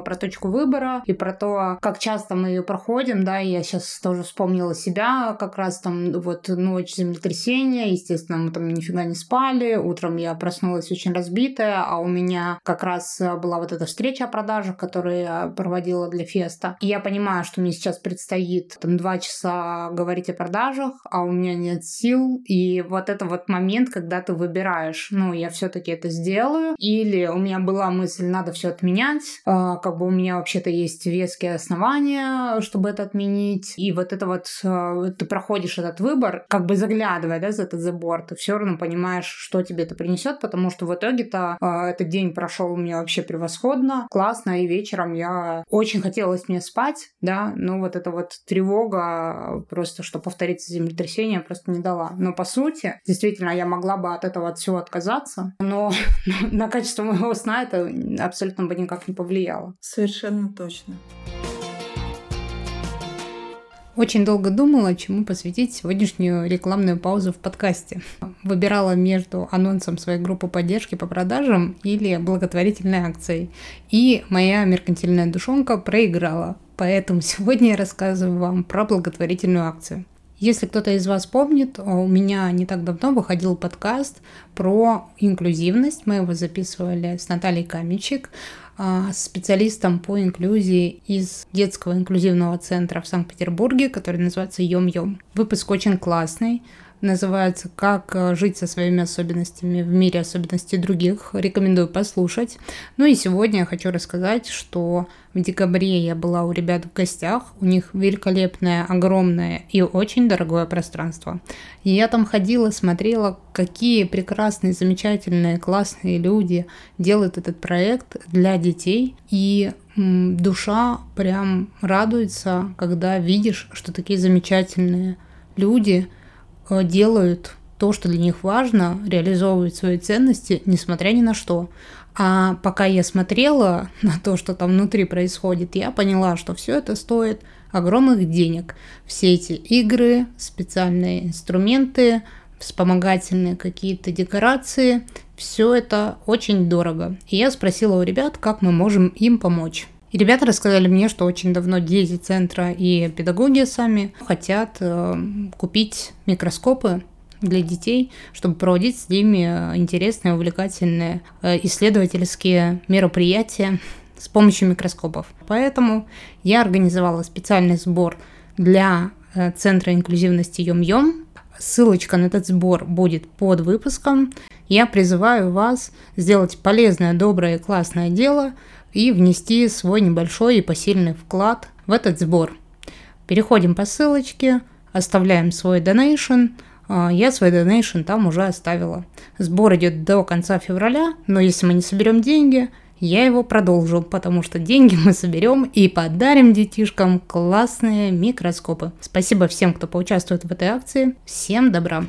про точку выбора и про то, как часто мы ее проходим, да, и я сейчас тоже вспомнила себя, как раз там вот ночь землетрясения, естественно, мы там нифига не спали, утром я проснулась очень разбитая, а у меня как раз была вот эта встреча о продажах, которую я проводила для Феста. И я понимаю, что мне сейчас предстоит там два часа говорить о продажах, а у меня нет сил. И вот это вот момент, когда ты выбираешь, ну, я все-таки это сделаю, или у меня была мысль, надо все отменять, э, как бы у меня вообще-то есть веские основания, чтобы это отменить. И вот это вот э, ты проходишь этот выбор, как бы заглядывая, да, за этот забор, ты все равно понимаешь, что тебе это принесет, потому что в итоге-то э, этот день прошел у меня вообще превосходно, классно, и вечером я очень хотелось мне спать, да, но вот это вот тревога тревога просто, что повторится землетрясение, просто не дала. Но по сути, действительно, я могла бы от этого от всего отказаться, но на качество моего сна это абсолютно бы никак не повлияло. Совершенно точно. Очень долго думала, чему посвятить сегодняшнюю рекламную паузу в подкасте. Выбирала между анонсом своей группы поддержки по продажам или благотворительной акцией. И моя меркантильная душонка проиграла. Поэтому сегодня я рассказываю вам про благотворительную акцию. Если кто-то из вас помнит, у меня не так давно выходил подкаст про инклюзивность. Мы его записывали с Натальей Каменчик, а, специалистом по инклюзии из детского инклюзивного центра в Санкт-Петербурге, который называется Йом-Йом. Выпуск очень классный называется «Как э, жить со своими особенностями в мире особенностей других». Рекомендую послушать. Ну и сегодня я хочу рассказать, что в декабре я была у ребят в гостях. У них великолепное, огромное и очень дорогое пространство. И я там ходила, смотрела, какие прекрасные, замечательные, классные люди делают этот проект для детей. И душа прям радуется, когда видишь, что такие замечательные люди – делают то, что для них важно, реализовывают свои ценности, несмотря ни на что. А пока я смотрела на то, что там внутри происходит, я поняла, что все это стоит огромных денег. Все эти игры, специальные инструменты, вспомогательные какие-то декорации, Все это очень дорого. И я спросила у ребят, как мы можем им помочь. И ребята рассказали мне, что очень давно дети центра и педагоги сами хотят э, купить микроскопы для детей, чтобы проводить с ними интересные, увлекательные э, исследовательские мероприятия с помощью микроскопов. Поэтому я организовала специальный сбор для э, Центра инклюзивности Йом-Йом. Ссылочка на этот сбор будет под выпуском. Я призываю вас сделать полезное, доброе классное дело и внести свой небольшой и посильный вклад в этот сбор. Переходим по ссылочке, оставляем свой донейшн, а, я свой донейшн там уже оставила. Сбор идет до конца февраля, но если мы не соберем деньги, я его продолжу, потому что деньги мы соберем и подарим детишкам классные микроскопы. Спасибо всем, кто поучаствует в этой акции. Всем добра!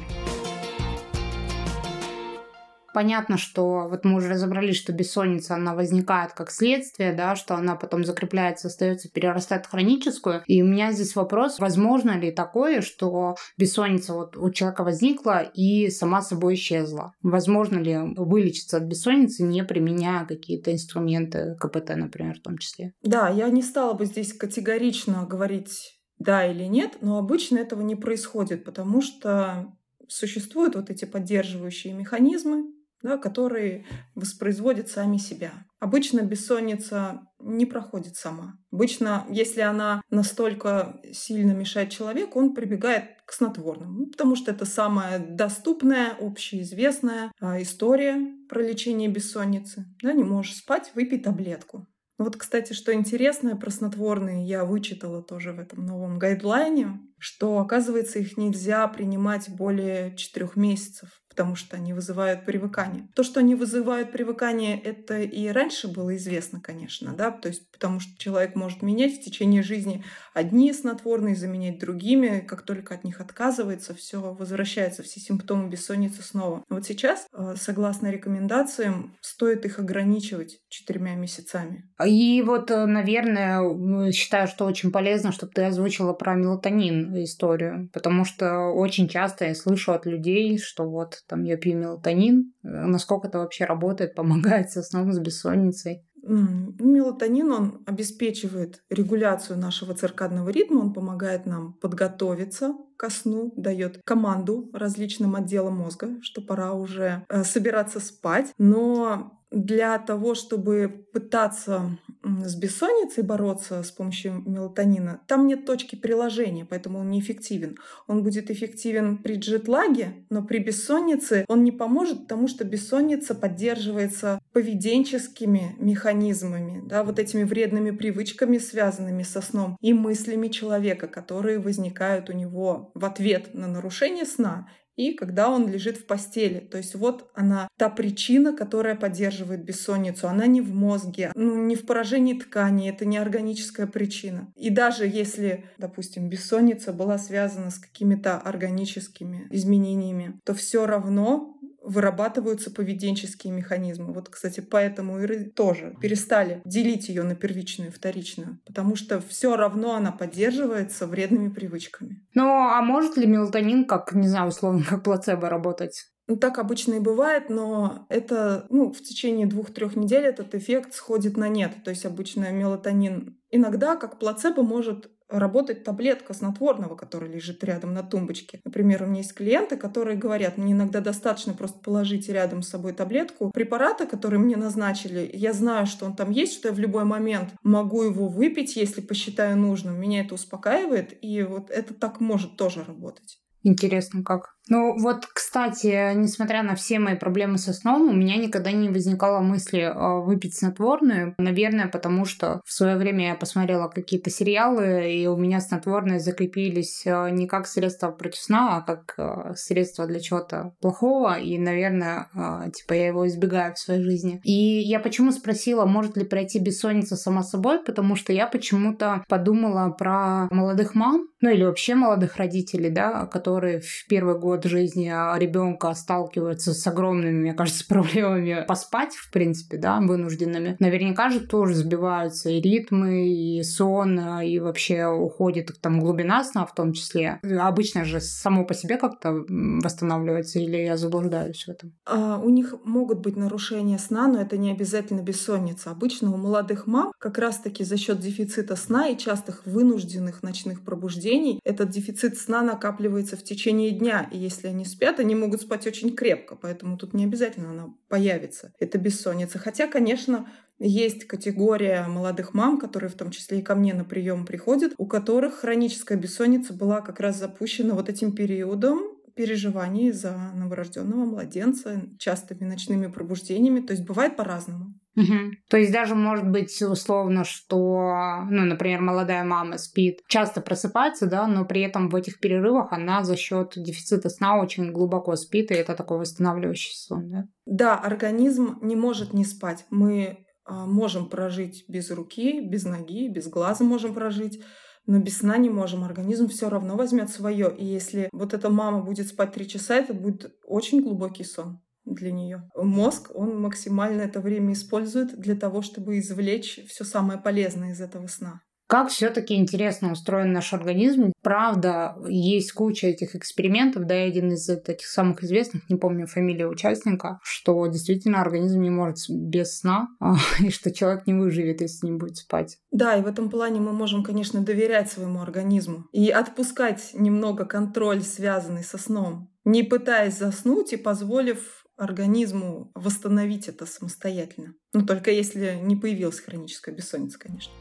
Понятно, что вот мы уже разобрались, что бессонница, она возникает как следствие, да, что она потом закрепляется, остается, перерастает в хроническую. И у меня здесь вопрос, возможно ли такое, что бессонница вот у человека возникла и сама собой исчезла? Возможно ли вылечиться от бессонницы, не применяя какие-то инструменты КПТ, например, в том числе? Да, я не стала бы здесь категорично говорить да или нет, но обычно этого не происходит, потому что существуют вот эти поддерживающие механизмы, да, которые воспроизводят сами себя. Обычно бессонница не проходит сама. Обычно, если она настолько сильно мешает человеку, он прибегает к снотворным, ну, потому что это самая доступная, общеизвестная а, история про лечение бессонницы. Да, не можешь спать, выпей таблетку. Ну вот, кстати, что интересно про снотворные, я вычитала тоже в этом новом гайдлайне, что, оказывается, их нельзя принимать более четырех месяцев потому что они вызывают привыкание. То, что они вызывают привыкание, это и раньше было известно, конечно, да, то есть потому что человек может менять в течение жизни одни снотворные, заменять другими, как только от них отказывается, все возвращается, все симптомы бессонницы снова. Но вот сейчас, э, согласно рекомендациям, стоит их ограничивать четырьмя месяцами. И вот, э, наверное, считаю, что очень полезно, чтобы ты озвучила про мелатонин историю, потому что очень часто я слышу от людей, что вот там я пью мелатонин, э, насколько это вообще работает, помогает со сном, с бессонницей. Мелатонин, он обеспечивает регуляцию нашего циркадного ритма, он помогает нам подготовиться ко сну, дает команду различным отделам мозга, что пора уже э, собираться спать. Но для того, чтобы пытаться с бессонницей бороться с помощью мелатонина, там нет точки приложения, поэтому он неэффективен. Он будет эффективен при джетлаге, но при бессоннице он не поможет, потому что бессонница поддерживается поведенческими механизмами, да, вот этими вредными привычками, связанными со сном, и мыслями человека, которые возникают у него в ответ на нарушение сна и когда он лежит в постели. То есть вот она, та причина, которая поддерживает бессонницу. Она не в мозге, ну, не в поражении ткани, это не органическая причина. И даже если, допустим, бессонница была связана с какими-то органическими изменениями, то все равно вырабатываются поведенческие механизмы. Вот, кстати, поэтому и тоже перестали делить ее на первичную и вторичную, потому что все равно она поддерживается вредными привычками. Ну, а может ли мелатонин, как, не знаю, условно, как плацебо работать? Ну, так обычно и бывает, но это, ну, в течение двух-трех недель этот эффект сходит на нет. То есть обычно мелатонин иногда, как плацебо, может работать таблетка снотворного, которая лежит рядом на тумбочке. Например, у меня есть клиенты, которые говорят, мне иногда достаточно просто положить рядом с собой таблетку препарата, который мне назначили. Я знаю, что он там есть, что я в любой момент могу его выпить, если посчитаю нужным. Меня это успокаивает, и вот это так может тоже работать. Интересно, как? Ну вот, кстати, несмотря на все мои проблемы со сном, у меня никогда не возникало мысли э, выпить снотворные. Наверное, потому что в свое время я посмотрела какие-то сериалы, и у меня снотворные закрепились э, не как средство против сна, а как э, средство для чего-то плохого. И, наверное, типа я его избегаю в своей жизни. И я почему спросила, может ли пройти бессонница сама собой, потому что я почему-то подумала про молодых мам, ну или вообще молодых родителей, да, которые в первый год год жизни ребенка сталкивается с огромными, мне кажется, проблемами поспать, в принципе, да, вынужденными, наверняка же тоже сбиваются и ритмы, и сон, и вообще уходит там глубина сна в том числе. Обычно же само по себе как-то восстанавливается, или я заблуждаюсь в этом? А, у них могут быть нарушения сна, но это не обязательно бессонница. Обычно у молодых мам как раз-таки за счет дефицита сна и частых вынужденных ночных пробуждений этот дефицит сна накапливается в течение дня. И если они спят, они могут спать очень крепко, поэтому тут не обязательно она появится. Это бессонница. Хотя, конечно, есть категория молодых мам, которые в том числе и ко мне на прием приходят, у которых хроническая бессонница была как раз запущена вот этим периодом переживаний за новорожденного младенца, частыми ночными пробуждениями. То есть бывает по-разному. Угу. То есть даже может быть условно, что, ну, например, молодая мама спит, часто просыпается, да, но при этом в этих перерывах она за счет дефицита сна очень глубоко спит, и это такой восстанавливающий сон, да? Да, организм не может не спать. Мы а, можем прожить без руки, без ноги, без глаза можем прожить, но без сна не можем. Организм все равно возьмет свое. И если вот эта мама будет спать три часа, это будет очень глубокий сон для нее. Мозг, он максимально это время использует для того, чтобы извлечь все самое полезное из этого сна. Как все-таки интересно устроен наш организм. Правда, есть куча этих экспериментов, да, и один из этих самых известных, не помню фамилию участника, что действительно организм не может без сна, а, и что человек не выживет, если не будет спать. Да, и в этом плане мы можем, конечно, доверять своему организму и отпускать немного контроль, связанный со сном, не пытаясь заснуть и позволив организму восстановить это самостоятельно. Ну, только если не появилась хроническая бессонница, конечно.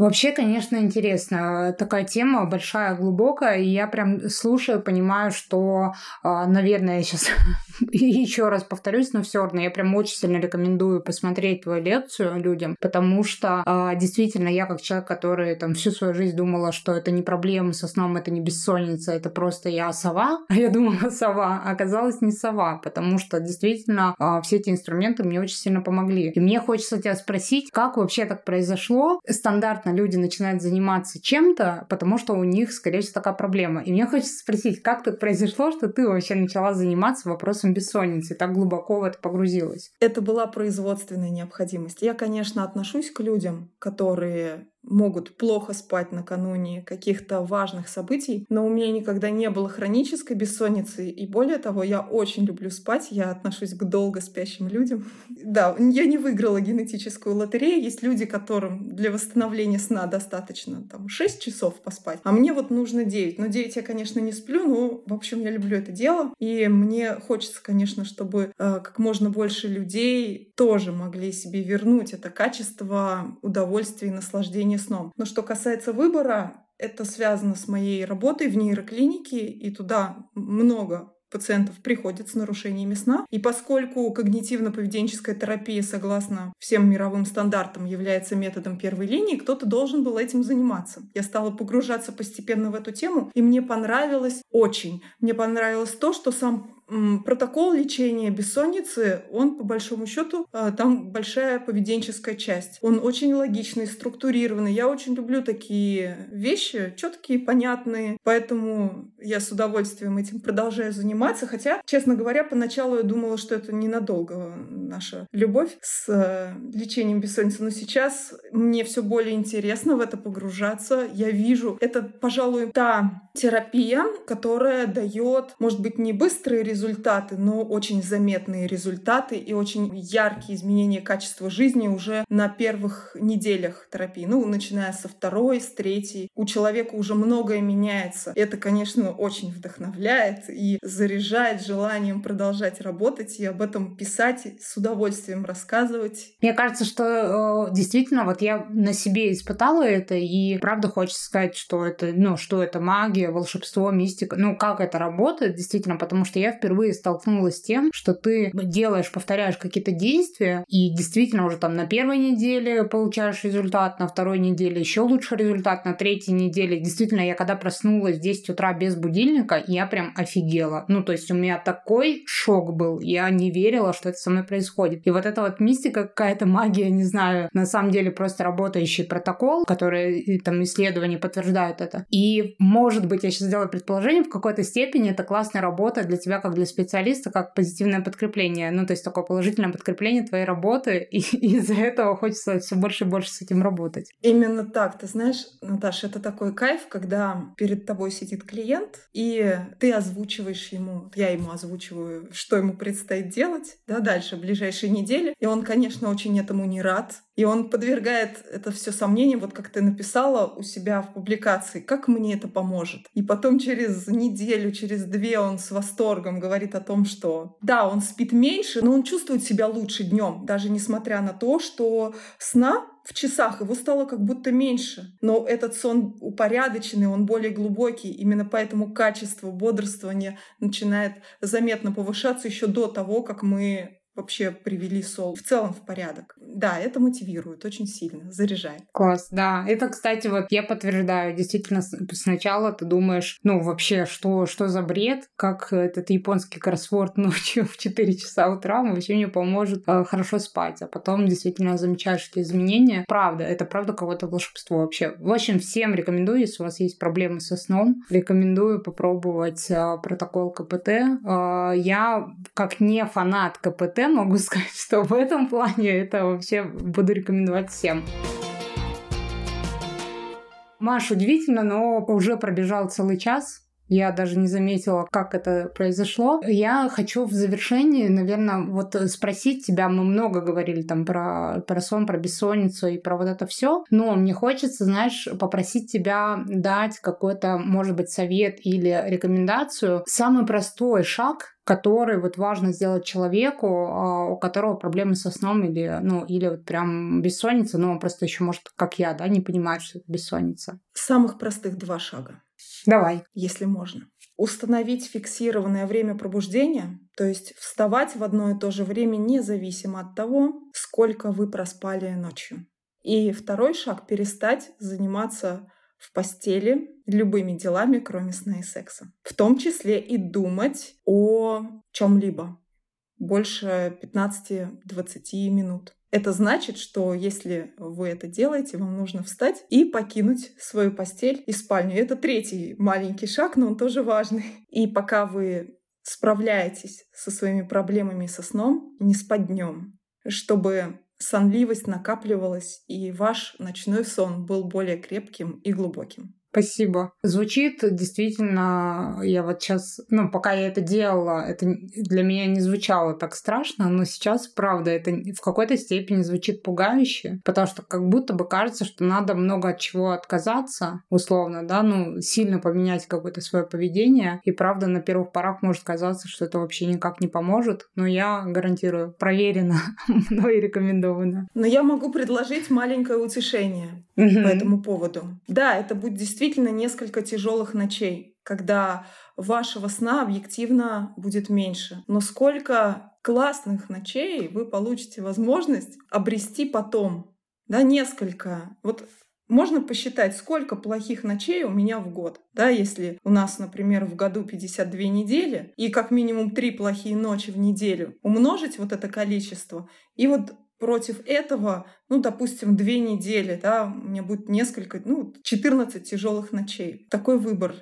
Вообще, конечно, интересно. Такая тема большая, глубокая, и я прям слушаю, понимаю, что, а, наверное, я сейчас еще раз повторюсь, но все равно я прям очень сильно рекомендую посмотреть твою лекцию людям, потому что а, действительно я как человек, который там всю свою жизнь думала, что это не проблема со сном, это не бессонница, это просто я сова, а я думала сова, а оказалось не сова, потому что действительно а, все эти инструменты мне очень сильно помогли. И мне хочется тебя спросить, как вообще так произошло? Стандартно внезапно люди начинают заниматься чем-то, потому что у них, скорее всего, такая проблема. И мне хочется спросить, как так произошло, что ты вообще начала заниматься вопросом бессонницы, так глубоко в это погрузилась? Это была производственная необходимость. Я, конечно, отношусь к людям, которые могут плохо спать накануне каких-то важных событий, но у меня никогда не было хронической бессонницы, и более того, я очень люблю спать, я отношусь к долго спящим людям. Да, я не выиграла генетическую лотерею, есть люди, которым для восстановления сна достаточно там 6 часов поспать, а мне вот нужно 9. Но 9 я, конечно, не сплю, но, в общем, я люблю это дело, и мне хочется, конечно, чтобы э, как можно больше людей тоже могли себе вернуть это качество удовольствия и наслаждения наполнение сном. Но что касается выбора, это связано с моей работой в нейроклинике, и туда много пациентов приходят с нарушениями сна. И поскольку когнитивно-поведенческая терапия, согласно всем мировым стандартам, является методом первой линии, кто-то должен был этим заниматься. Я стала погружаться постепенно в эту тему, и мне понравилось очень. Мне понравилось то, что сам протокол лечения бессонницы, он по большому счету, а, там большая поведенческая часть. Он очень логичный, структурированный. Я очень люблю такие вещи, четкие, понятные. Поэтому я с удовольствием этим продолжаю заниматься. Хотя, честно говоря, поначалу я думала, что это ненадолго наша любовь с э, лечением бессонницы. Но сейчас мне все более интересно в это погружаться. Я вижу, это, пожалуй, та терапия, которая дает, может быть, не быстрые результаты, результаты, но очень заметные результаты и очень яркие изменения качества жизни уже на первых неделях терапии. Ну, начиная со второй, с третьей. У человека уже многое меняется. Это, конечно, очень вдохновляет и заряжает желанием продолжать работать и об этом писать, с удовольствием рассказывать. Мне кажется, что э, действительно, вот я на себе испытала это, и правда хочется сказать, что это, ну, что это магия, волшебство, мистика, ну, как это работает, действительно, потому что я впервые впервые столкнулась с тем, что ты делаешь, повторяешь какие-то действия, и действительно уже там на первой неделе получаешь результат, на второй неделе еще лучше результат, на третьей неделе. Действительно, я когда проснулась в 10 утра без будильника, я прям офигела. Ну, то есть у меня такой шок был. Я не верила, что это со мной происходит. И вот эта вот мистика, какая-то магия, не знаю, на самом деле просто работающий протокол, который там исследования подтверждают это. И, может быть, я сейчас сделаю предположение, в какой-то степени это классная работа для тебя, как для специалиста, как позитивное подкрепление. Ну, то есть такое положительное подкрепление твоей работы, и из-за этого хочется все больше и больше с этим работать. Именно так. Ты знаешь, Наташа, это такой кайф, когда перед тобой сидит клиент, и ты озвучиваешь ему, я ему озвучиваю, что ему предстоит делать, да, дальше, в ближайшие недели. И он, конечно, очень этому не рад. И он подвергает это все сомнениям, вот как ты написала у себя в публикации, как мне это поможет. И потом через неделю, через две он с восторгом говорит о том, что да, он спит меньше, но он чувствует себя лучше днем, даже несмотря на то, что сна в часах его стало как будто меньше. Но этот сон упорядоченный, он более глубокий. Именно поэтому качество бодрствования начинает заметно повышаться еще до того, как мы вообще привели сол в целом в порядок. Да, это мотивирует очень сильно, заряжает. Класс, да. Это, кстати, вот я подтверждаю. Действительно, сначала ты думаешь, ну, вообще, что, что за бред? Как этот японский кроссворд ночью в 4 часа утра вообще мне поможет э, хорошо спать. А потом действительно замечаешь эти изменения. Правда, это правда какое-то волшебство вообще. В общем, всем рекомендую, если у вас есть проблемы со сном, рекомендую попробовать э, протокол КПТ. Э, я, как не фанат КПТ, могу сказать, что в этом плане это вообще буду рекомендовать всем. Маш, удивительно, но уже пробежал целый час. Я даже не заметила, как это произошло. Я хочу в завершении, наверное, вот спросить тебя. Мы много говорили там про, про сон, про бессонницу и про вот это все. Но мне хочется, знаешь, попросить тебя дать какой-то, может быть, совет или рекомендацию. Самый простой шаг, который вот важно сделать человеку, а, у которого проблемы со сном или, ну, или вот прям бессонница, но он просто еще может, как я, да, не понимает, что это бессонница. Самых простых два шага. Давай. Если можно. Установить фиксированное время пробуждения, то есть вставать в одно и то же время независимо от того, сколько вы проспали ночью. И второй шаг — перестать заниматься в постели любыми делами, кроме сна и секса. В том числе и думать о чем-либо больше 15-20 минут. Это значит, что если вы это делаете, вам нужно встать и покинуть свою постель и спальню. Это третий маленький шаг, но он тоже важный. И пока вы справляетесь со своими проблемами со сном, не спать днем, чтобы сонливость накапливалась и ваш ночной сон был более крепким и глубоким. Спасибо. Звучит действительно, я вот сейчас, ну, пока я это делала, это для меня не звучало так страшно, но сейчас, правда, это в какой-то степени звучит пугающе, потому что как будто бы кажется, что надо много от чего отказаться, условно, да, ну, сильно поменять какое-то свое поведение, и правда, на первых порах может казаться, что это вообще никак не поможет, но я гарантирую, проверено, мной рекомендовано. Но я могу предложить маленькое утешение по этому поводу. Да, это будет действительно действительно несколько тяжелых ночей, когда вашего сна объективно будет меньше. Но сколько классных ночей вы получите возможность обрести потом. Да, несколько. Вот можно посчитать, сколько плохих ночей у меня в год. Да, если у нас, например, в году 52 недели и как минимум 3 плохие ночи в неделю, умножить вот это количество, и вот Против этого, ну, допустим, две недели, да, у меня будет несколько, ну, 14 тяжелых ночей. Такой выбор.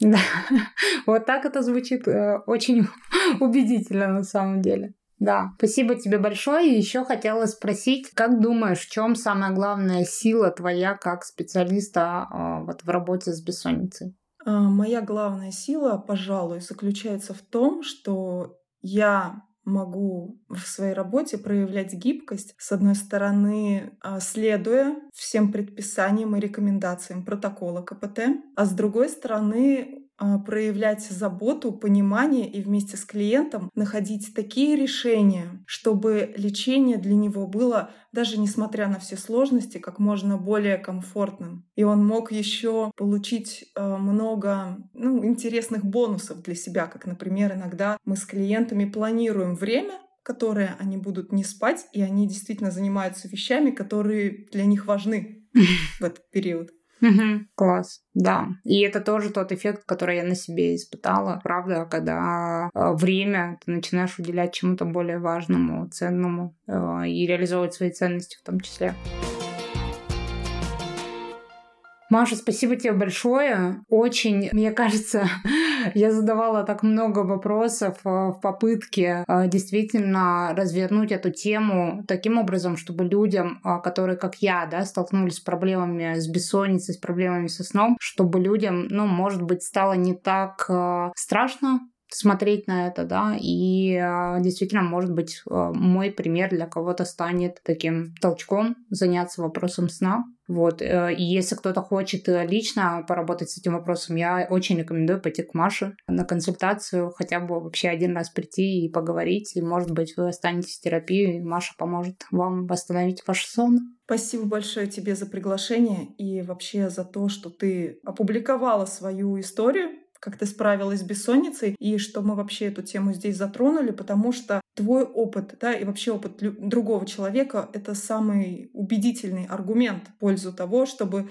Да, вот так это звучит э, очень убедительно на самом деле. Да, спасибо тебе большое. И еще хотела спросить, как думаешь, в чем самая главная сила твоя как специалиста э, вот в работе с бессонницей? А, моя главная сила, пожалуй, заключается в том, что я могу в своей работе проявлять гибкость, с одной стороны, а, следуя всем предписаниям и рекомендациям протокола КПТ, а с другой стороны, проявлять заботу, понимание и вместе с клиентом находить такие решения, чтобы лечение для него было, даже несмотря на все сложности, как можно более комфортным. И он мог еще получить а, много ну, интересных бонусов для себя, как, например, иногда мы с клиентами планируем время, которое они будут не спать, и они действительно занимаются вещами, которые для них важны в этот период. Угу, класс, да. И это тоже тот эффект, который я на себе испытала. Правда, когда э, время ты начинаешь уделять чему-то более важному, ценному э, и реализовывать свои ценности в том числе. Маша, спасибо тебе большое. Очень, мне кажется, я задавала так много вопросов э, в попытке э, действительно развернуть эту тему таким образом, чтобы людям, э, которые, как я, да, столкнулись с проблемами с бессонницей, с проблемами со сном, чтобы людям, ну, может быть, стало не так страшно смотреть на это, да, и э, действительно, может быть, э, мой пример для кого-то станет таким толчком заняться вопросом сна. Вот, э, и если кто-то хочет лично поработать с этим вопросом, я очень рекомендую пойти к Маше на консультацию, хотя бы вообще один раз прийти и поговорить, и, может быть, вы останетесь в терапии, и Маша поможет вам восстановить ваш сон. Спасибо большое тебе за приглашение и вообще за то, что ты опубликовала свою историю как ты справилась с бессонницей, и что мы вообще эту тему здесь затронули, потому что твой опыт, да, и вообще опыт другого человека — это самый убедительный аргумент в пользу того, чтобы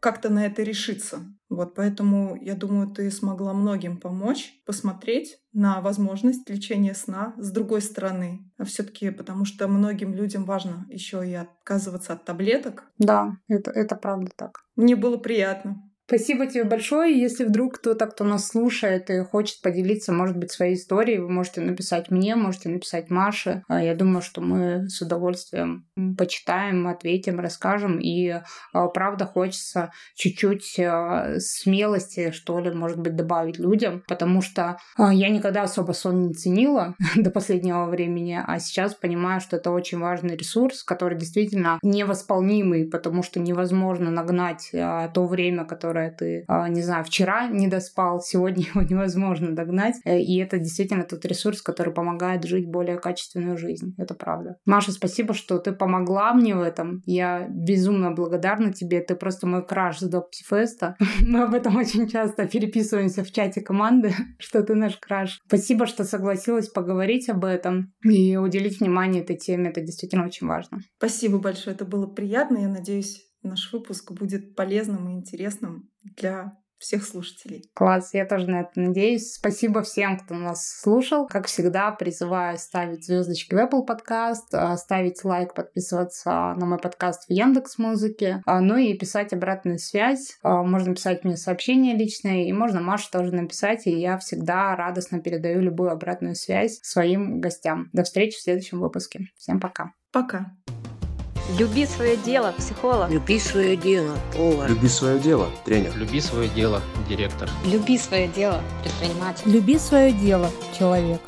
как-то на это решиться. Вот поэтому, я думаю, ты смогла многим помочь посмотреть на возможность лечения сна с другой стороны. А все таки потому что многим людям важно еще и отказываться от таблеток. Да, это, это правда так. Мне было приятно. Спасибо тебе большое. Если вдруг кто-то, кто нас слушает и хочет поделиться, может быть, своей историей, вы можете написать мне, можете написать Маше. А, я думаю, что мы с удовольствием почитаем, ответим, расскажем. И а, правда хочется чуть-чуть а, смелости, что ли, может быть, добавить людям, потому что я никогда особо сон не ценила до последнего времени, а сейчас понимаю, что это очень важный ресурс, который действительно невосполнимый, потому что невозможно нагнать то время, которое которое ты, а, не знаю, вчера не доспал, сегодня его невозможно догнать. Э, и это действительно тот ресурс, который помогает жить более качественную жизнь. Это правда. Маша, спасибо, что ты помогла мне в этом. Я безумно благодарна тебе. Ты просто мой краш с Доптифеста. Мы об этом очень часто переписываемся в чате команды, что ты наш краш. Спасибо, что согласилась поговорить об этом и уделить внимание этой теме. Это действительно очень важно. Спасибо большое. Это было приятно. Я надеюсь, наш выпуск будет полезным и интересным для всех слушателей. Класс, я тоже на это надеюсь. Спасибо всем, кто нас слушал. Как всегда, призываю ставить звездочки в Apple Podcast, а, ставить лайк, подписываться на мой подкаст в Яндекс Музыке, а, ну и писать обратную связь. А, можно писать мне сообщения личные, и можно Маше тоже написать, и я всегда радостно передаю любую обратную связь своим гостям. До встречи в следующем выпуске. Всем пока. Пока. Люби свое дело, психолог. Люби свое дело, повар. Люби свое дело, тренер. Люби свое дело, директор. Люби свое дело, предприниматель. Люби свое дело, человек.